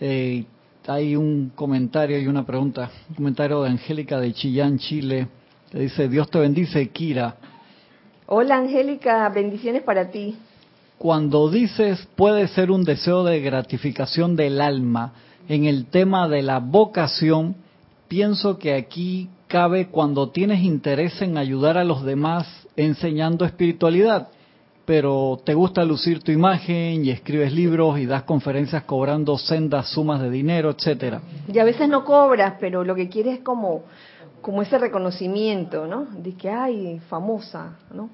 Eh, hay un comentario y una pregunta. Un comentario de Angélica de Chillán, Chile, que dice, Dios te bendice, Kira. Hola Angélica, bendiciones para ti. Cuando dices puede ser un deseo de gratificación del alma en el tema de la vocación, pienso que aquí cabe cuando tienes interés en ayudar a los demás enseñando espiritualidad, pero te gusta lucir tu imagen y escribes libros y das conferencias cobrando sendas sumas de dinero, etcétera. Y a veces no cobras, pero lo que quieres es como, como ese reconocimiento, ¿no? De que, ay, famosa, ¿no?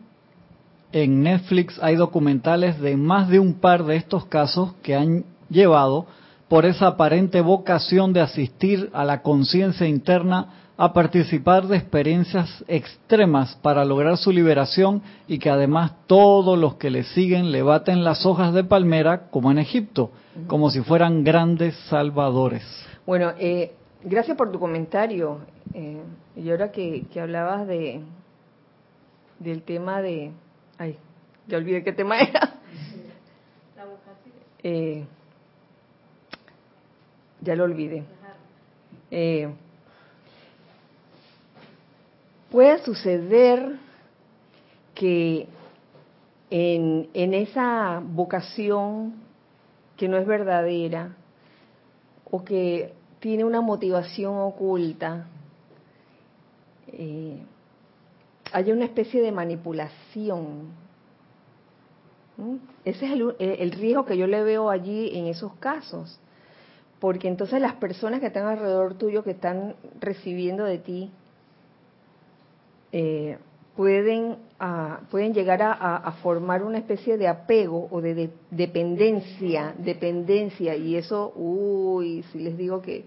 En Netflix hay documentales de más de un par de estos casos que han llevado por esa aparente vocación de asistir a la conciencia interna a participar de experiencias extremas para lograr su liberación y que además todos los que le siguen le baten las hojas de palmera como en Egipto, como si fueran grandes salvadores. Bueno, eh, gracias por tu comentario. Eh, y ahora que, hablabas de del tema de... Ay, ya olvidé qué tema era. La <laughs> eh, ya lo olvidé. Eh, puede suceder que en, esa vocación que no es verdadera o que tiene una motivación oculta, eh, haya una especie de manipulación. Ese es el, el, riesgo que yo le veo allí en esos casos porque entonces las personas que están alrededor tuyo, que están recibiendo de ti, eh, pueden, ah, pueden llegar a, formar una especie de apego o de, dependencia, dependencia, y eso, uy, si les digo que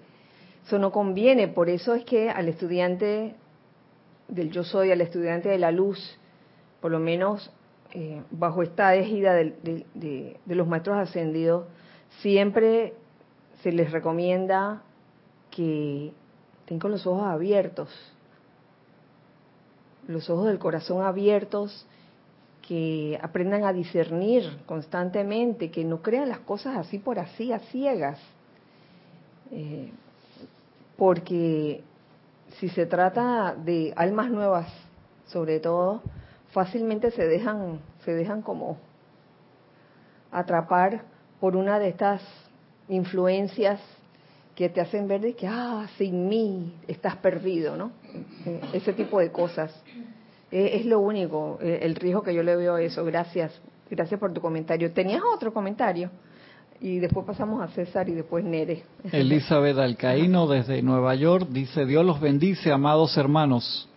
eso no conviene, por eso es que al estudiante del yo soy, al estudiante de la luz, por lo menos eh, bajo esta égida de, de los maestros ascendidos, siempre se les recomienda que tengan los ojos abiertos, los ojos del corazón abiertos, que aprendan a discernir constantemente, que no crean las cosas así por así, a ciegas. Eh, porque si se trata de almas nuevas, sobre todo, fácilmente se dejan, se dejan como atrapar por una de estas influencias que te hacen ver de que, ah, sin mí estás perdido, ¿no? Ese tipo de cosas. Eh, es lo único, eh, el riesgo que yo le veo a eso. Gracias, gracias por tu comentario. ¿Tenías otro comentario? Y después pasamos a César y después Nere. Elizabeth Alcaíno desde Nueva York dice, Dios los bendice, amados hermanos.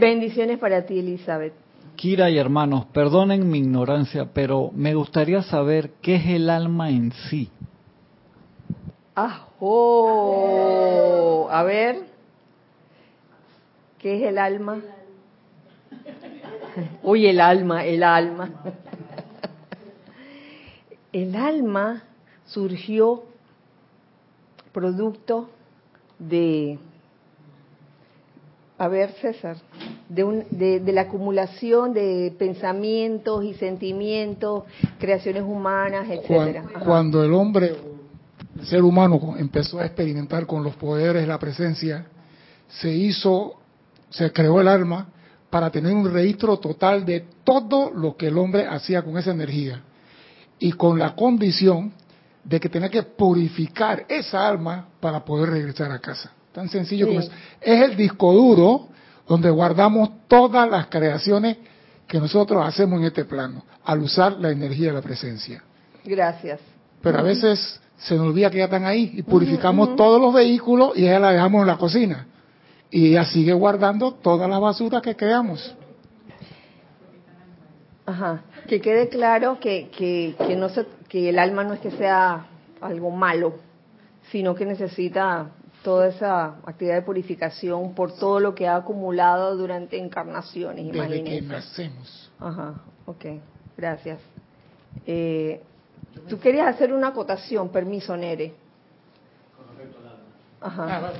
Bendiciones para ti, Elizabeth. Kira y hermanos, perdonen mi ignorancia, pero me gustaría saber qué es el alma en sí. ¡Ajo! A ver, ¿qué es el alma? Uy, el alma, el alma. El alma surgió producto de a ver, César, de, de, la acumulación de pensamientos y sentimientos, creaciones humanas, etcétera. Cuando, el hombre, el ser humano, empezó a experimentar con los poderes de la presencia, se hizo, se creó el alma para tener un registro total de todo lo que el hombre hacía con esa energía y con la condición de que tenía que purificar esa alma para poder regresar a casa. Tan sencillo como es. Es el disco duro donde guardamos todas las creaciones que nosotros hacemos en este plano, al usar la energía de la presencia. Gracias. Pero a veces se nos olvida que ya están ahí y purificamos todos los vehículos y ya la dejamos en la cocina. Y ella sigue guardando toda la basura que creamos. Ajá. Que quede claro que, que, que, no se, que el alma no es que sea algo malo, sino que necesita toda esa actividad de purificación por todo lo que ha acumulado durante encarnaciones, Desde que nacemos. Ajá, ok, gracias. Eh, Tú querías hacer una acotación, permiso, Nere. Ajá.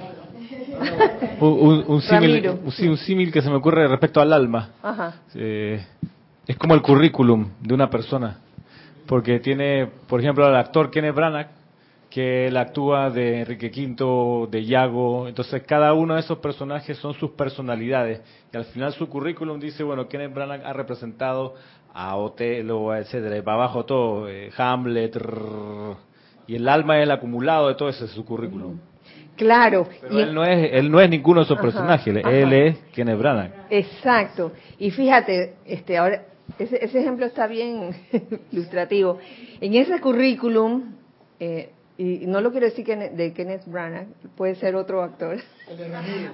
un, un, símil, que se me ocurre respecto al alma. Ajá. Eh, es como el currículum de una persona. Porque tiene, por ejemplo, el actor Kenneth Branagh que él actúa de Enrique V, de Yago, entonces cada uno de esos personajes son sus personalidades y al final su currículum dice, bueno, Kenneth Branagh ha representado a Otelo, etcétera, y para abajo todo, eh, Hamlet, y el alma es el acumulado de todo ese su currículum. Claro. Pero él, no es, él no es ninguno de esos personajes, él es Kenneth Branagh. Exacto. Y fíjate, este, ahora, ese, ese ejemplo está bien <laughs> ilustrativo. En ese currículum, eh, y no lo quiero decir de Kenneth Branagh, puede ser otro actor,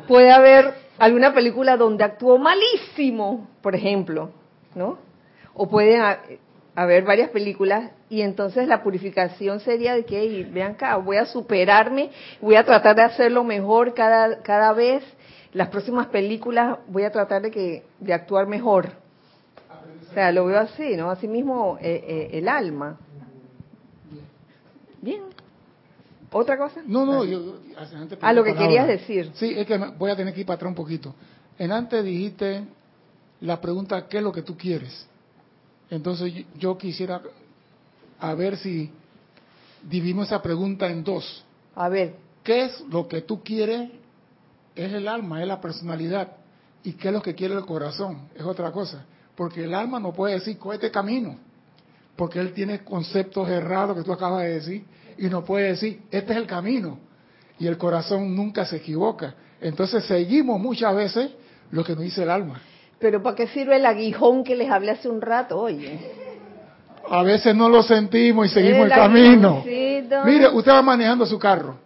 puede haber alguna película donde actuó malísimo, por ejemplo, ¿no? O pueden haber varias películas y entonces la purificación sería de que, vean acá, voy a superarme, voy a tratar de hacerlo mejor cada, cada vez, las próximas películas voy a tratar de, que, de actuar mejor. O sea, lo veo así, ¿no? Así mismo eh, eh, el alma. Bien. ¿Otra cosa? No, no, yo, a ah, lo que querías decir. Sí, es que voy a tener que ir para atrás un poquito. En antes dijiste la pregunta, ¿qué es lo que tú quieres? Entonces yo quisiera a ver si dividimos esa pregunta en dos. A ver. ¿Qué es lo que tú quieres? Es el alma, es la personalidad. ¿Y qué es lo que quiere el corazón? Es otra cosa. Porque el alma no puede decir, cohete camino. Porque él tiene conceptos errados que tú acabas de decir. Y no puede decir, este es el camino. Y el corazón nunca se equivoca. Entonces seguimos muchas veces lo que nos dice el alma. Pero ¿para qué sirve el aguijón que les hablé hace un rato, oye? A veces no lo sentimos y seguimos el, camino. Mire, usted va manejando su carro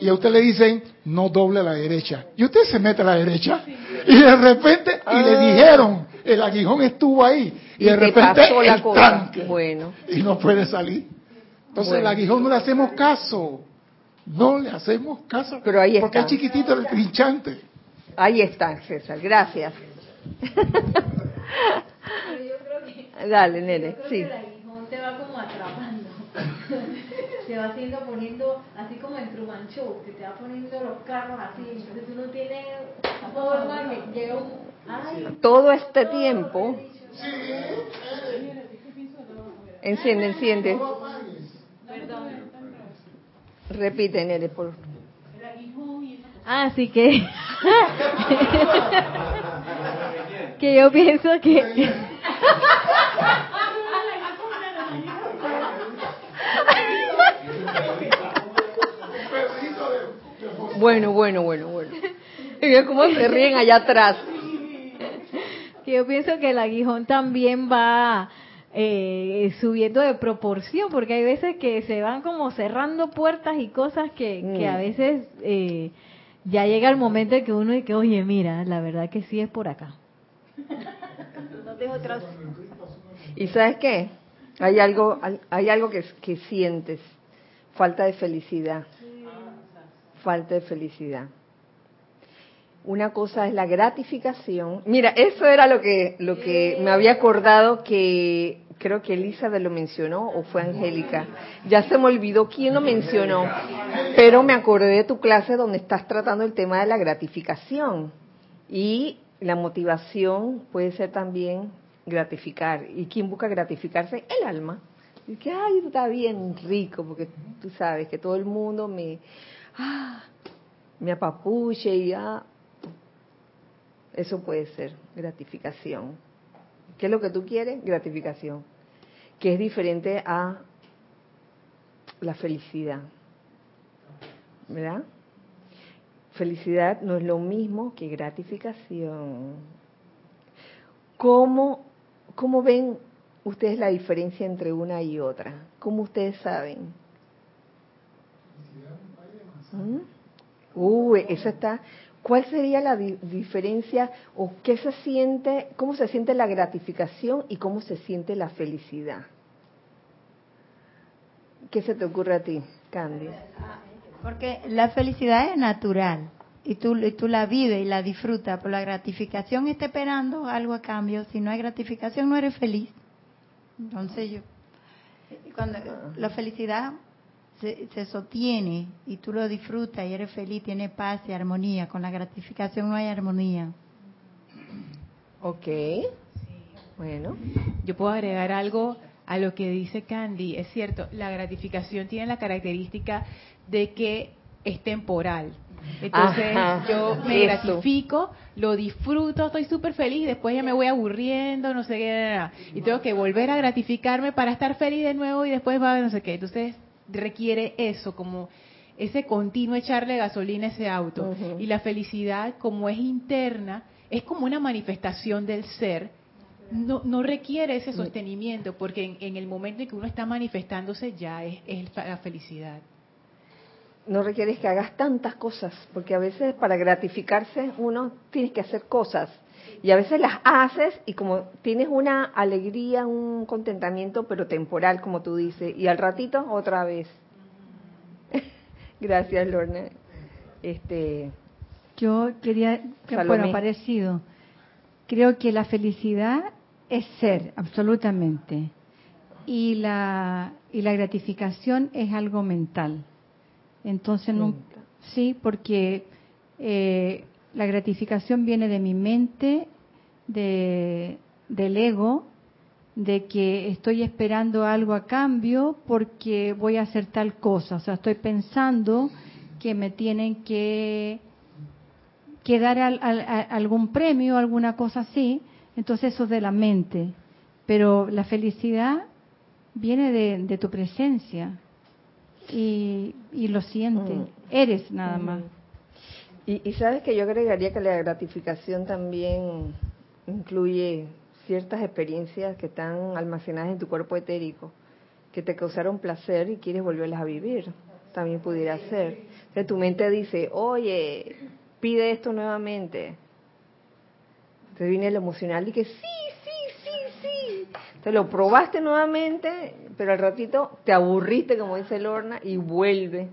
y a usted le dicen no doble a la derecha y usted se mete a la derecha y de repente y le ah. dijeron el aguijón estuvo ahí y, de repente el tanque bueno. y no puede salir. Entonces el aguijón no le hacemos caso, no le hacemos caso, pero ahí porque es chiquitito el trinchante. Ahí está, César, gracias. <laughs> Dale, nene, sí. te va como atrapando. <laughs> se va haciendo poniendo, así como en Truman Show, que te va poniendo los carros así. Entonces tú no tienes forma que llega un. Ay, Todo este tiempo. Enciende, enciende. Repite, nene, por Así que. <laughs> que yo pienso que... Bueno, bueno, bueno, bueno. Y cómo se ríen allá atrás. Que yo pienso que el aguijón también va eh, subiendo de proporción, porque hay veces que se van como cerrando puertas y cosas que, que a mm. veces eh, ya llega el momento en que uno dice, oye, mira, la verdad que sí es por acá. ¿Y sabes qué? Hay algo, hay algo que, que sientes, falta de felicidad. Falta de felicidad. Una cosa es la gratificación. Mira, eso era lo que, lo que me había acordado que creo que Elizabeth lo mencionó o fue Angélica. Ya se me olvidó quién lo mencionó, pero me acordé de tu clase donde estás tratando el tema de la gratificación. Y la motivación puede ser también gratificar. ¿Y quién busca gratificarse? El alma. Y que, ay, está bien rico, porque tú sabes que todo el mundo me, ah, me apapuche y ah, eso puede ser gratificación. ¿Qué es lo que tú quieres? Gratificación. Que es diferente a la felicidad. ¿Verdad? Felicidad no es lo mismo que gratificación. ¿Cómo, cómo ven ustedes la diferencia entre una y otra? ¿Cómo ustedes saben? ¿Mm? Uy, eso está. ¿Cuál sería la diferencia o qué se siente, cómo se siente la gratificación y cómo se siente la felicidad? ¿Qué se te ocurre a ti, Candy? Porque la felicidad es natural y tú, tú la vives y la disfrutas, pero la gratificación está esperando algo a cambio. Si no hay gratificación, no eres feliz. Entonces yo, cuando la felicidad se, se, sostiene y tú lo disfrutas y eres feliz, tiene paz y armonía. Con la gratificación no hay armonía. Ok. Bueno. Yo puedo agregar algo a lo que dice Candy. Es cierto, la gratificación tiene la característica de que es temporal. Entonces yo me gratifico, lo disfruto, estoy súper feliz, después ya me voy aburriendo, no sé qué, y tengo que volver a gratificarme para estar feliz de nuevo y después va, no sé qué. Entonces requiere eso, como ese continuo echarle gasolina a ese auto. Y la felicidad, como es interna, es como una manifestación del ser. No, no requiere ese sostenimiento, porque en, el momento en que uno está manifestándose ya es, es la felicidad no requieres que hagas tantas cosas, porque a veces para gratificarse uno tienes que hacer cosas y a veces las haces y como tienes una alegría, un contentamiento, pero temporal, como tú dices, y al ratito otra vez. <laughs> Gracias, Lorna. Este, Yo quería, bueno, parecido. Creo que la felicidad es ser, absolutamente. Y la, y la gratificación es algo mental. Entonces, no, sí, porque eh, la gratificación viene de mi mente, de, del ego, de que estoy esperando algo a cambio porque voy a hacer tal cosa. O sea, estoy pensando que me tienen que, que dar algún premio, alguna cosa así. Entonces eso es de la mente. Pero la felicidad viene de, tu presencia y, y lo siente. Mm. Eres nada más. Y, y sabes que yo agregaría que la gratificación también incluye ciertas experiencias que están almacenadas en tu cuerpo etérico, que te causaron placer y quieres volverlas a vivir. También pudiera ser. O tu mente dice, oye, pide esto nuevamente. Te viene el emocional y que sí, sí, sí, sí. Te lo probaste nuevamente, pero al ratito te aburriste, como dice Lorna, y vuelve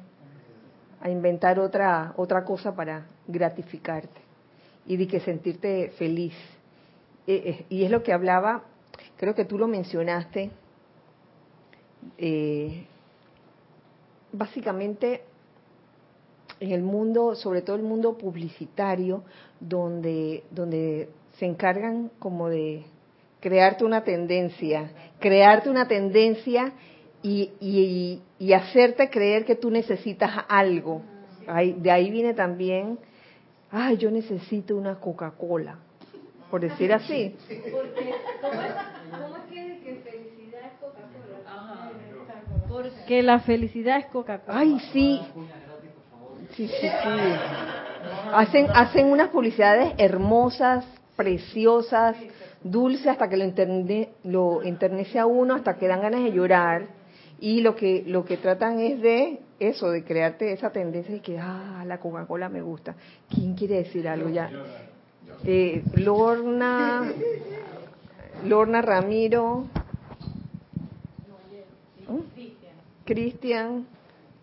a inventar otra, otra cosa para gratificarte y de que sentirte feliz. Eh, eh, y es lo que hablaba, creo que tú lo mencionaste, eh, básicamente en el mundo, sobre todo el mundo publicitario, donde, donde se encargan como de crearte una tendencia, crearte una tendencia y, y, hacerte creer que tú necesitas algo. de ahí viene también, ay, yo necesito una Coca-Cola por decir así. Porque, ¿cómo es, que, felicidad es Coca-Cola? Porque la felicidad es Coca-Cola. Ay, sí. Sí, sí, sí. Hacen, hacen unas publicidades hermosas, preciosas, dulces, hasta que lo, interne, lo internece a uno, hasta que dan ganas de llorar. Y lo que, lo que tratan es de eso, de crearte esa tendencia de que, ah, la Coca-Cola me gusta. ¿Quién quiere decir algo ya? eh, Lorna, Lorna Ramiro, Cristian.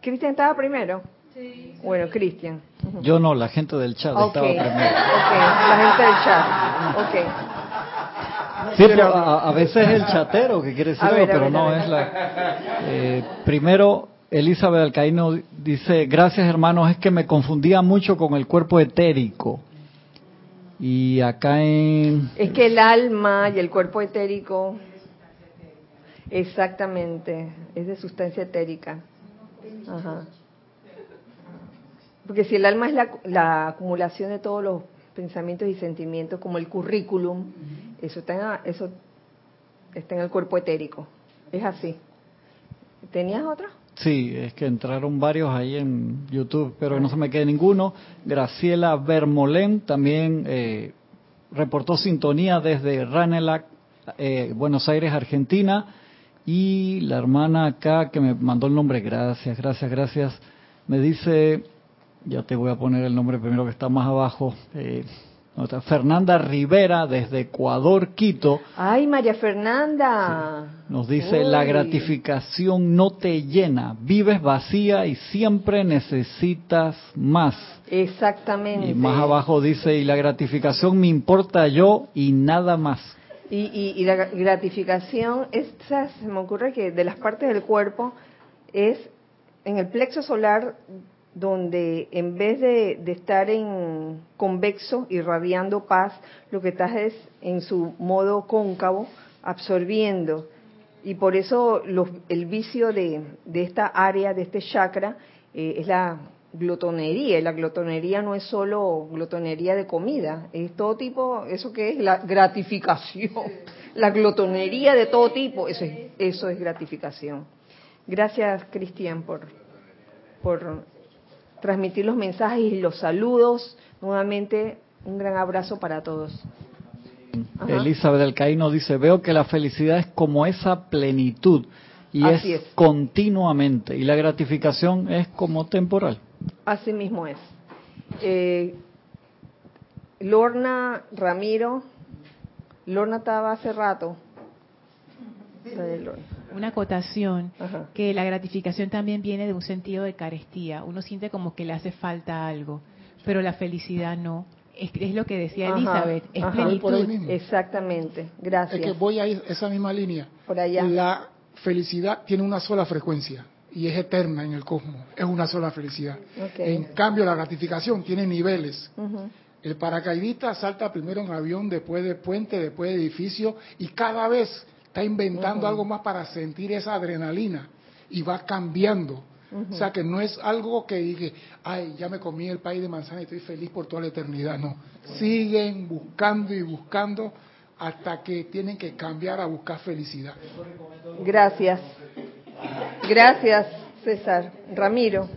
¿Cristian estaba primero? Sí. Bueno, Cristian. Yo no, la gente del chat estaba primero. Ok, la gente del chat. Ok. Sí, pero a, veces es el chatero que quiere decir algo, pero no es la. Eh, primero, Elizabeth Alcaíno dice: Gracias, hermanos, es que me confundía mucho con el cuerpo etérico. Y acá en... Es que el alma y el cuerpo etérico... Exactamente, es de sustancia etérica. Ajá. Porque si el alma es la, la, acumulación de todos los pensamientos y sentimientos, como el currículum, eso está, en, eso está en el cuerpo etérico. Es así. ¿Tenías otra? Sí, es que entraron varios ahí en YouTube, pero no se me quede ninguno. Graciela Bermolén también eh, reportó sintonía desde Ranelac, eh, Buenos Aires, Argentina. Y la hermana acá que me mandó el nombre, gracias, gracias, gracias, me dice, ya te voy a poner el nombre primero que está más abajo, eh, Fernanda Rivera desde Ecuador, Quito. Ay, María Fernanda. Nos dice, la gratificación no te llena, vives vacía y siempre necesitas más. Exactamente. Y más abajo dice, y la gratificación me importa yo y nada más. Y, y la gratificación, esta, se me ocurre que de las partes del cuerpo es en el plexo solar donde en vez de, estar en convexo, irradiando paz, lo que estás es en su modo cóncavo, absorbiendo. Y por eso el vicio de, esta área, de este chakra, eh, es la glotonería. Y la glotonería no es solo glotonería de comida, es todo tipo, eso que es la gratificación. La glotonería de todo tipo, eso es, eso es gratificación. Gracias, Cristian, por, por transmitir los mensajes y los saludos. Nuevamente, un gran abrazo para todos. Elizabeth del Caíno dice, veo que la felicidad es como esa plenitud y es, continuamente y la gratificación es como temporal. Así mismo es. Eh, Lorna Ramiro, Lorna estaba hace rato. Una acotación, que la gratificación también viene de un sentido de carestía. Uno siente como que le hace falta algo, pero la felicidad no. Es, lo que decía Elizabeth, es plenitud. Exactamente, gracias. Es que voy a ir esa misma línea. Por allá. La felicidad tiene una sola frecuencia y es eterna en el cosmos. Es una sola felicidad. En cambio, la gratificación tiene niveles. El paracaidista salta primero en avión, después de puente, después de edificio y cada vez está inventando algo más para sentir esa adrenalina y va cambiando. O sea que no es algo que dije, ay, ya me comí el país de manzana y estoy feliz por toda la eternidad. No, siguen buscando y buscando hasta que tienen que cambiar a buscar felicidad. Gracias. Gracias, César. Ramiro.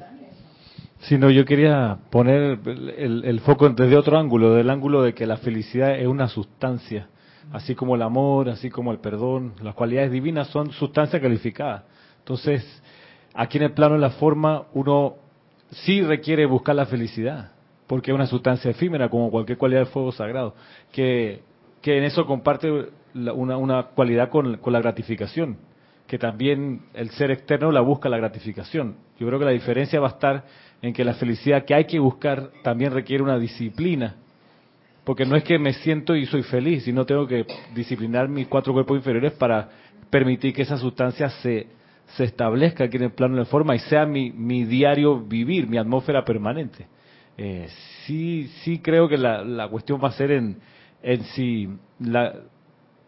Sí, no, yo quería poner el, el, foco desde otro ángulo, del ángulo de que la felicidad es una sustancia, así como el amor, así como el perdón, las cualidades divinas son sustancias calificadas. Entonces, aquí en el plano de la forma, uno sí requiere buscar la felicidad, porque es una sustancia efímera, como cualquier cualidad de fuego sagrado, que, que en eso comparte una, una cualidad con, con la gratificación que también el ser externo la busca la gratificación. Yo creo que la diferencia va a estar en que la felicidad que hay que buscar también requiere una disciplina. Porque no es que me siento y soy feliz, sino tengo que disciplinar mis cuatro cuerpos inferiores para permitir que esa sustancia se, se establezca aquí en el plano de forma y sea mi, mi diario vivir, mi atmósfera permanente. Eh, sí, sí creo que la, la cuestión va a ser en, en si la,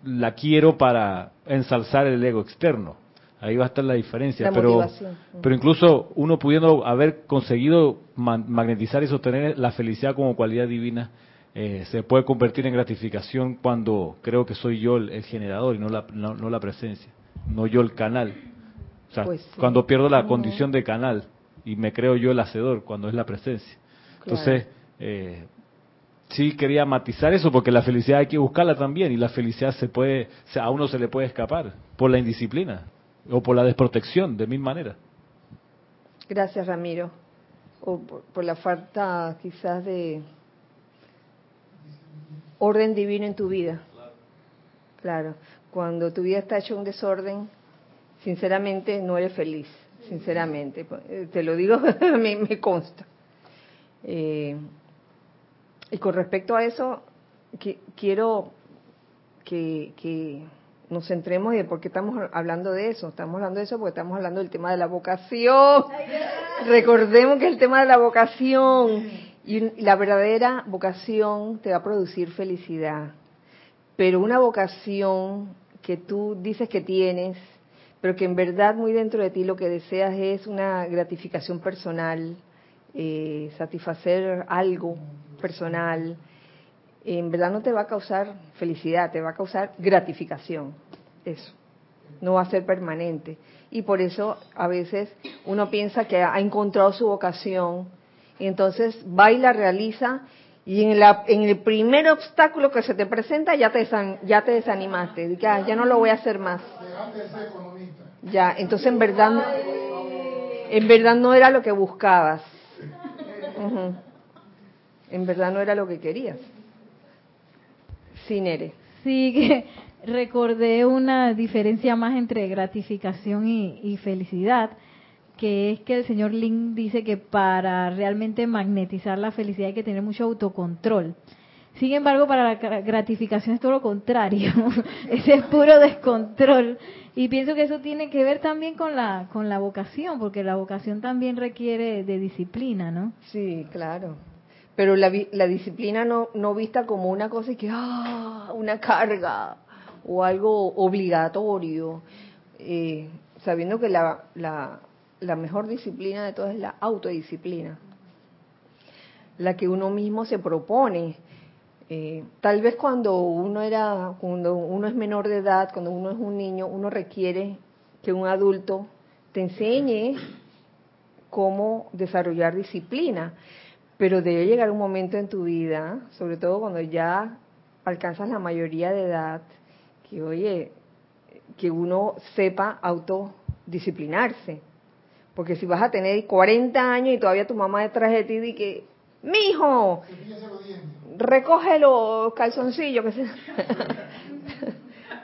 la quiero para ensalzar el ego externo. Ahí va a estar la diferencia. pero, pero incluso uno pudiendo haber conseguido magnetizar y sostener la felicidad como cualidad divina, eh, se puede convertir en gratificación cuando creo que soy yo el, generador y no la, no, la presencia, no yo el canal. O sea, pues cuando pierdo la condición de canal y me creo yo el hacedor, cuando es la presencia. Entonces, eh, sí quería matizar eso porque la felicidad hay que buscarla también y la felicidad se puede, a uno se le puede escapar por la indisciplina o por la desprotección de mil maneras. Gracias, Ramiro. O por, la falta quizás de orden divino en tu vida. Claro, cuando tu vida está hecha un desorden, sinceramente no eres feliz, sinceramente. Eh, te lo digo, <laughs> me, me consta. Eh, y con respecto a eso, quiero que, nos centremos en por qué estamos hablando de eso. Estamos hablando de eso porque estamos hablando del tema de la vocación. Recordemos que el tema de la vocación y la verdadera vocación te va a producir felicidad. Pero una vocación que tú dices que tienes, pero que en verdad muy dentro de ti lo que deseas es una gratificación personal, eh, satisfacer algo personal, en verdad no te va a causar felicidad, te va a causar gratificación. Eso. No va a ser permanente. Y por eso a veces uno piensa que ha encontrado su vocación entonces va y la realiza y en, la, en el primer obstáculo que se te presenta ya te, ya te desanimaste. Ya, ya no lo voy a hacer más. Ya, entonces en verdad, en verdad no era lo que buscabas en verdad no era lo que querías. Sí, Nere. Sí, que recordé una diferencia más entre gratificación y, felicidad, que es que el señor Lin dice que para realmente magnetizar la felicidad hay que tener mucho autocontrol. Sin embargo, para la gratificación es todo lo contrario. <laughs> Ese es puro descontrol. Y pienso que eso tiene que ver también con la, con la vocación, porque la vocación también requiere de disciplina, ¿no? Sí, claro pero la, la disciplina no, no vista como una cosa y que, ah, una carga o algo obligatorio, eh, sabiendo que la, la, la mejor disciplina de todas es la autodisciplina, la que uno mismo se propone. Eh, tal vez cuando uno era, cuando uno es menor de edad, cuando uno es un niño, uno requiere que un adulto te enseñe cómo desarrollar disciplina, pero debe llegar un momento en tu vida, sobre todo cuando ya alcanzas la mayoría de edad, que oye, que uno sepa autodisciplinarse. Porque si vas a tener 40 años y todavía tu mamá detrás de ti y que, mijo, recoge los calzoncillos, que se... <laughs>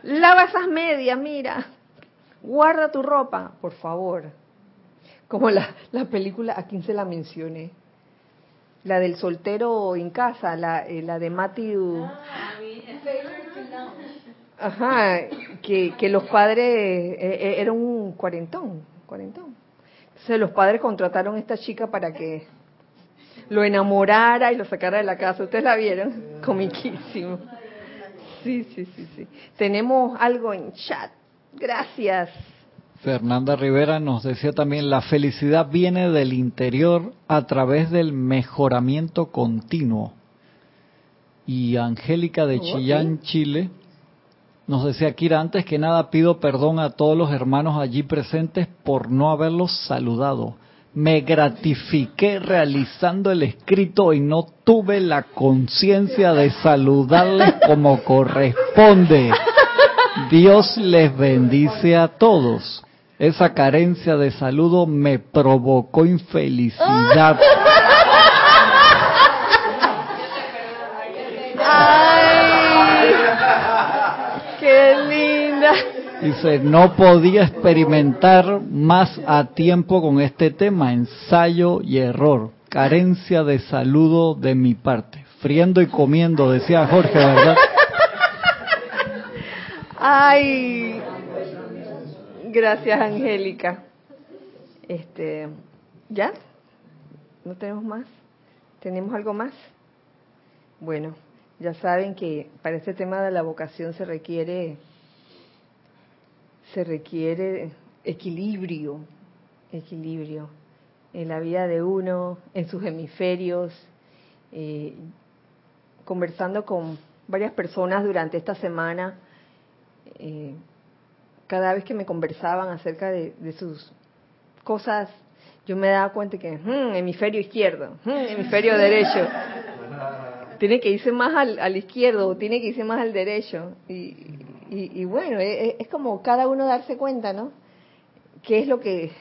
lava esas medias, mira, guarda tu ropa, por favor. Como la, la película, a quién se la mencioné, la del soltero en casa, la, eh, la de Matthew. Ajá, que, que los padres, eh, eh, era un cuarentón, cuarentón. Entonces los padres contrataron a esta chica para que lo enamorara y lo sacara de la casa. ¿Ustedes la vieron? Comiquísimo. Sí, sí, sí, sí. Tenemos algo en chat. Gracias. Fernanda Rivera nos decía también, la felicidad viene del interior a través del mejoramiento continuo. Y Angélica de Chillán, Chile, nos decía Kira, antes que nada pido perdón a todos los hermanos allí presentes por no haberlos saludado. Me gratifiqué realizando el escrito y no tuve la conciencia de saludarles como corresponde. Dios les bendice a todos. Esa carencia de saludo me provocó infelicidad. ¡Qué linda! Dice, no podía experimentar más a tiempo con este tema, ensayo y error, carencia de saludo de mi parte. Friendo y comiendo, decía Jorge, ¿verdad? Ay, Gracias, Angélica. Este, ¿ya? ¿No tenemos más? ¿Tenemos algo más? Bueno, ya saben que para este tema de la vocación se requiere se requiere equilibrio, equilibrio en la vida de uno, en sus hemisferios. Eh, conversando con varias personas durante esta semana, eh, cada vez que me conversaban acerca de, sus cosas, yo me daba cuenta que hmm, hemisferio izquierdo, hmm, hemisferio derecho. Tiene que irse más al, izquierdo, tiene que irse más al derecho. Y, bueno, es, es, como cada uno darse cuenta, ¿no? ¿Qué es lo que,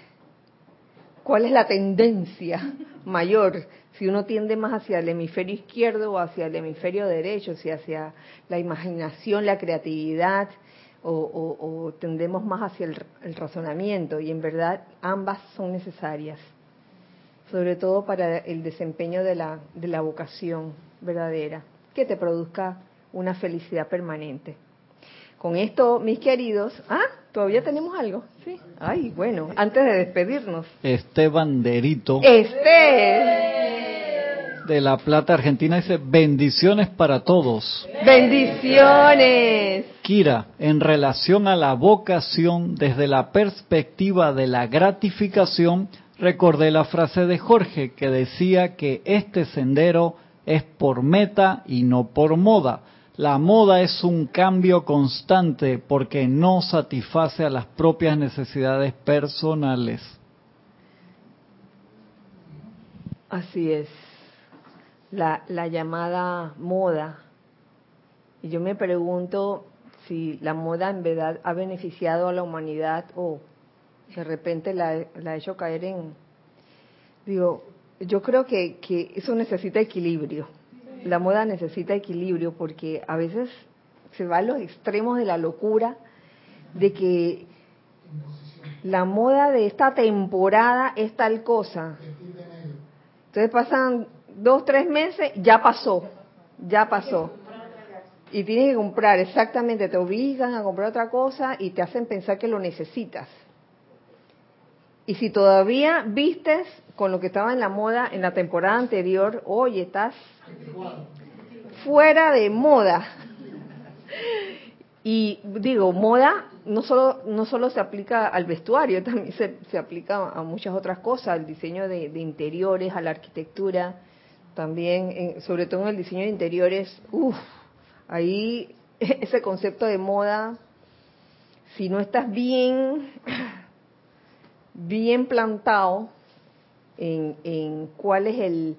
cuál es la tendencia <laughs> mayor? Si uno tiende más hacia el hemisferio izquierdo o hacia el hemisferio derecho, si hacia la imaginación, la creatividad, o, tendemos más hacia el, razonamiento y en verdad ambas son necesarias, sobre todo para el desempeño de la, de la vocación verdadera, que te produzca una felicidad permanente. Con esto, mis queridos, ah, todavía tenemos algo, sí. Ay, bueno, antes de despedirnos. Esteban Derito. Este de La Plata, Argentina, dice bendiciones para todos. Bendiciones. Kira, en relación a la vocación, desde la perspectiva de la gratificación, recordé la frase de Jorge que decía que este sendero es por meta y no por moda. La moda es un cambio constante porque no satisface a las propias necesidades personales. Así es la, la llamada moda. Y yo me pregunto si la moda en verdad ha beneficiado a la humanidad o de repente la, la ha hecho caer en... Digo, yo creo que, que eso necesita equilibrio. La moda necesita equilibrio porque a veces se va a los extremos de la locura de que la moda de esta temporada es tal cosa. Entonces pasan dos, tres meses, ya pasó, ya pasó. Y tienes que comprar, exactamente, te obligan a comprar otra cosa y te hacen pensar que lo necesitas. Y si todavía vistes con lo que estaba en la moda en la temporada anterior, oye, estás fuera de moda. Y digo, moda no solo, no solo se aplica al vestuario, <laughs> también se, se aplica a muchas otras cosas, al diseño de, de interiores, a la arquitectura, también, sobre todo en el diseño de interiores, uff, ahí <laughs> ese concepto de moda, si no estás bien, bien plantado, en, en cuál es el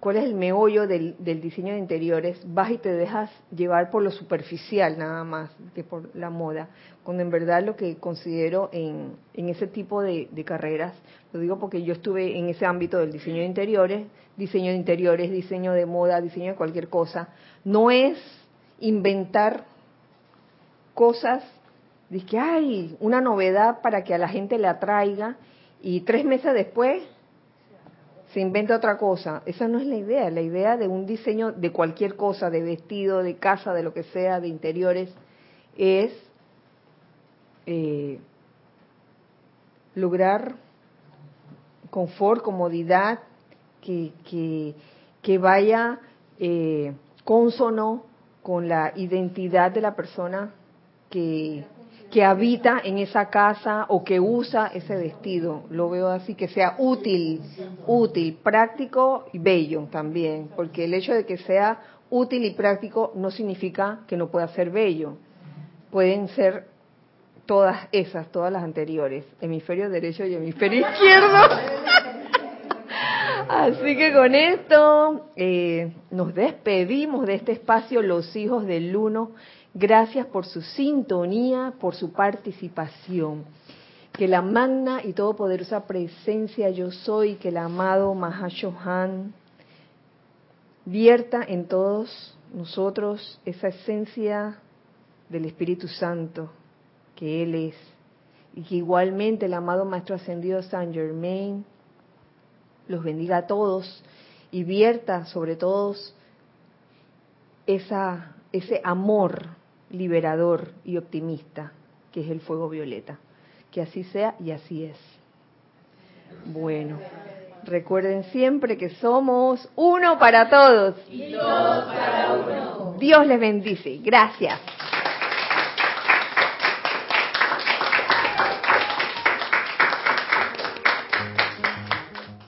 cuál es el meollo del, diseño de interiores, vas y te dejas llevar por lo superficial nada más que por la moda, cuando en verdad lo que considero en, ese tipo de, carreras, lo digo porque yo estuve en ese ámbito del diseño de interiores, diseño de interiores, diseño de moda, diseño de cualquier cosa, no es inventar cosas de que hay una novedad para que a la gente le atraiga y tres meses después se inventa otra cosa. Esa no es la idea. La idea de un diseño de cualquier cosa, de vestido, de casa, de lo que sea, de interiores, es eh, lograr confort, comodidad, que, que, vaya eh, consono con la identidad de la persona que, que habita en esa casa o que usa ese vestido. Lo veo así, que sea útil, útil, práctico y bello también, porque el hecho de que sea útil y práctico no significa que no pueda ser bello. Pueden ser todas esas, todas las anteriores, hemisferio derecho y hemisferio izquierdo. <laughs> Así que con esto eh, nos despedimos de este espacio Los Hijos del Uno Gracias por su sintonía, por su participación. Que la magna y todopoderosa presencia yo soy, que el amado Mahashohan vierta en todos nosotros esa esencia del Espíritu Santo que Él es. Y que igualmente el amado Maestro Ascendido San Germain los bendiga a todos y vierta sobre todos esa, ese amor liberador y optimista, que es el fuego violeta. Que así sea y así es. Bueno, recuerden siempre que somos uno para todos. Y todos para uno. Dios les bendice. Gracias.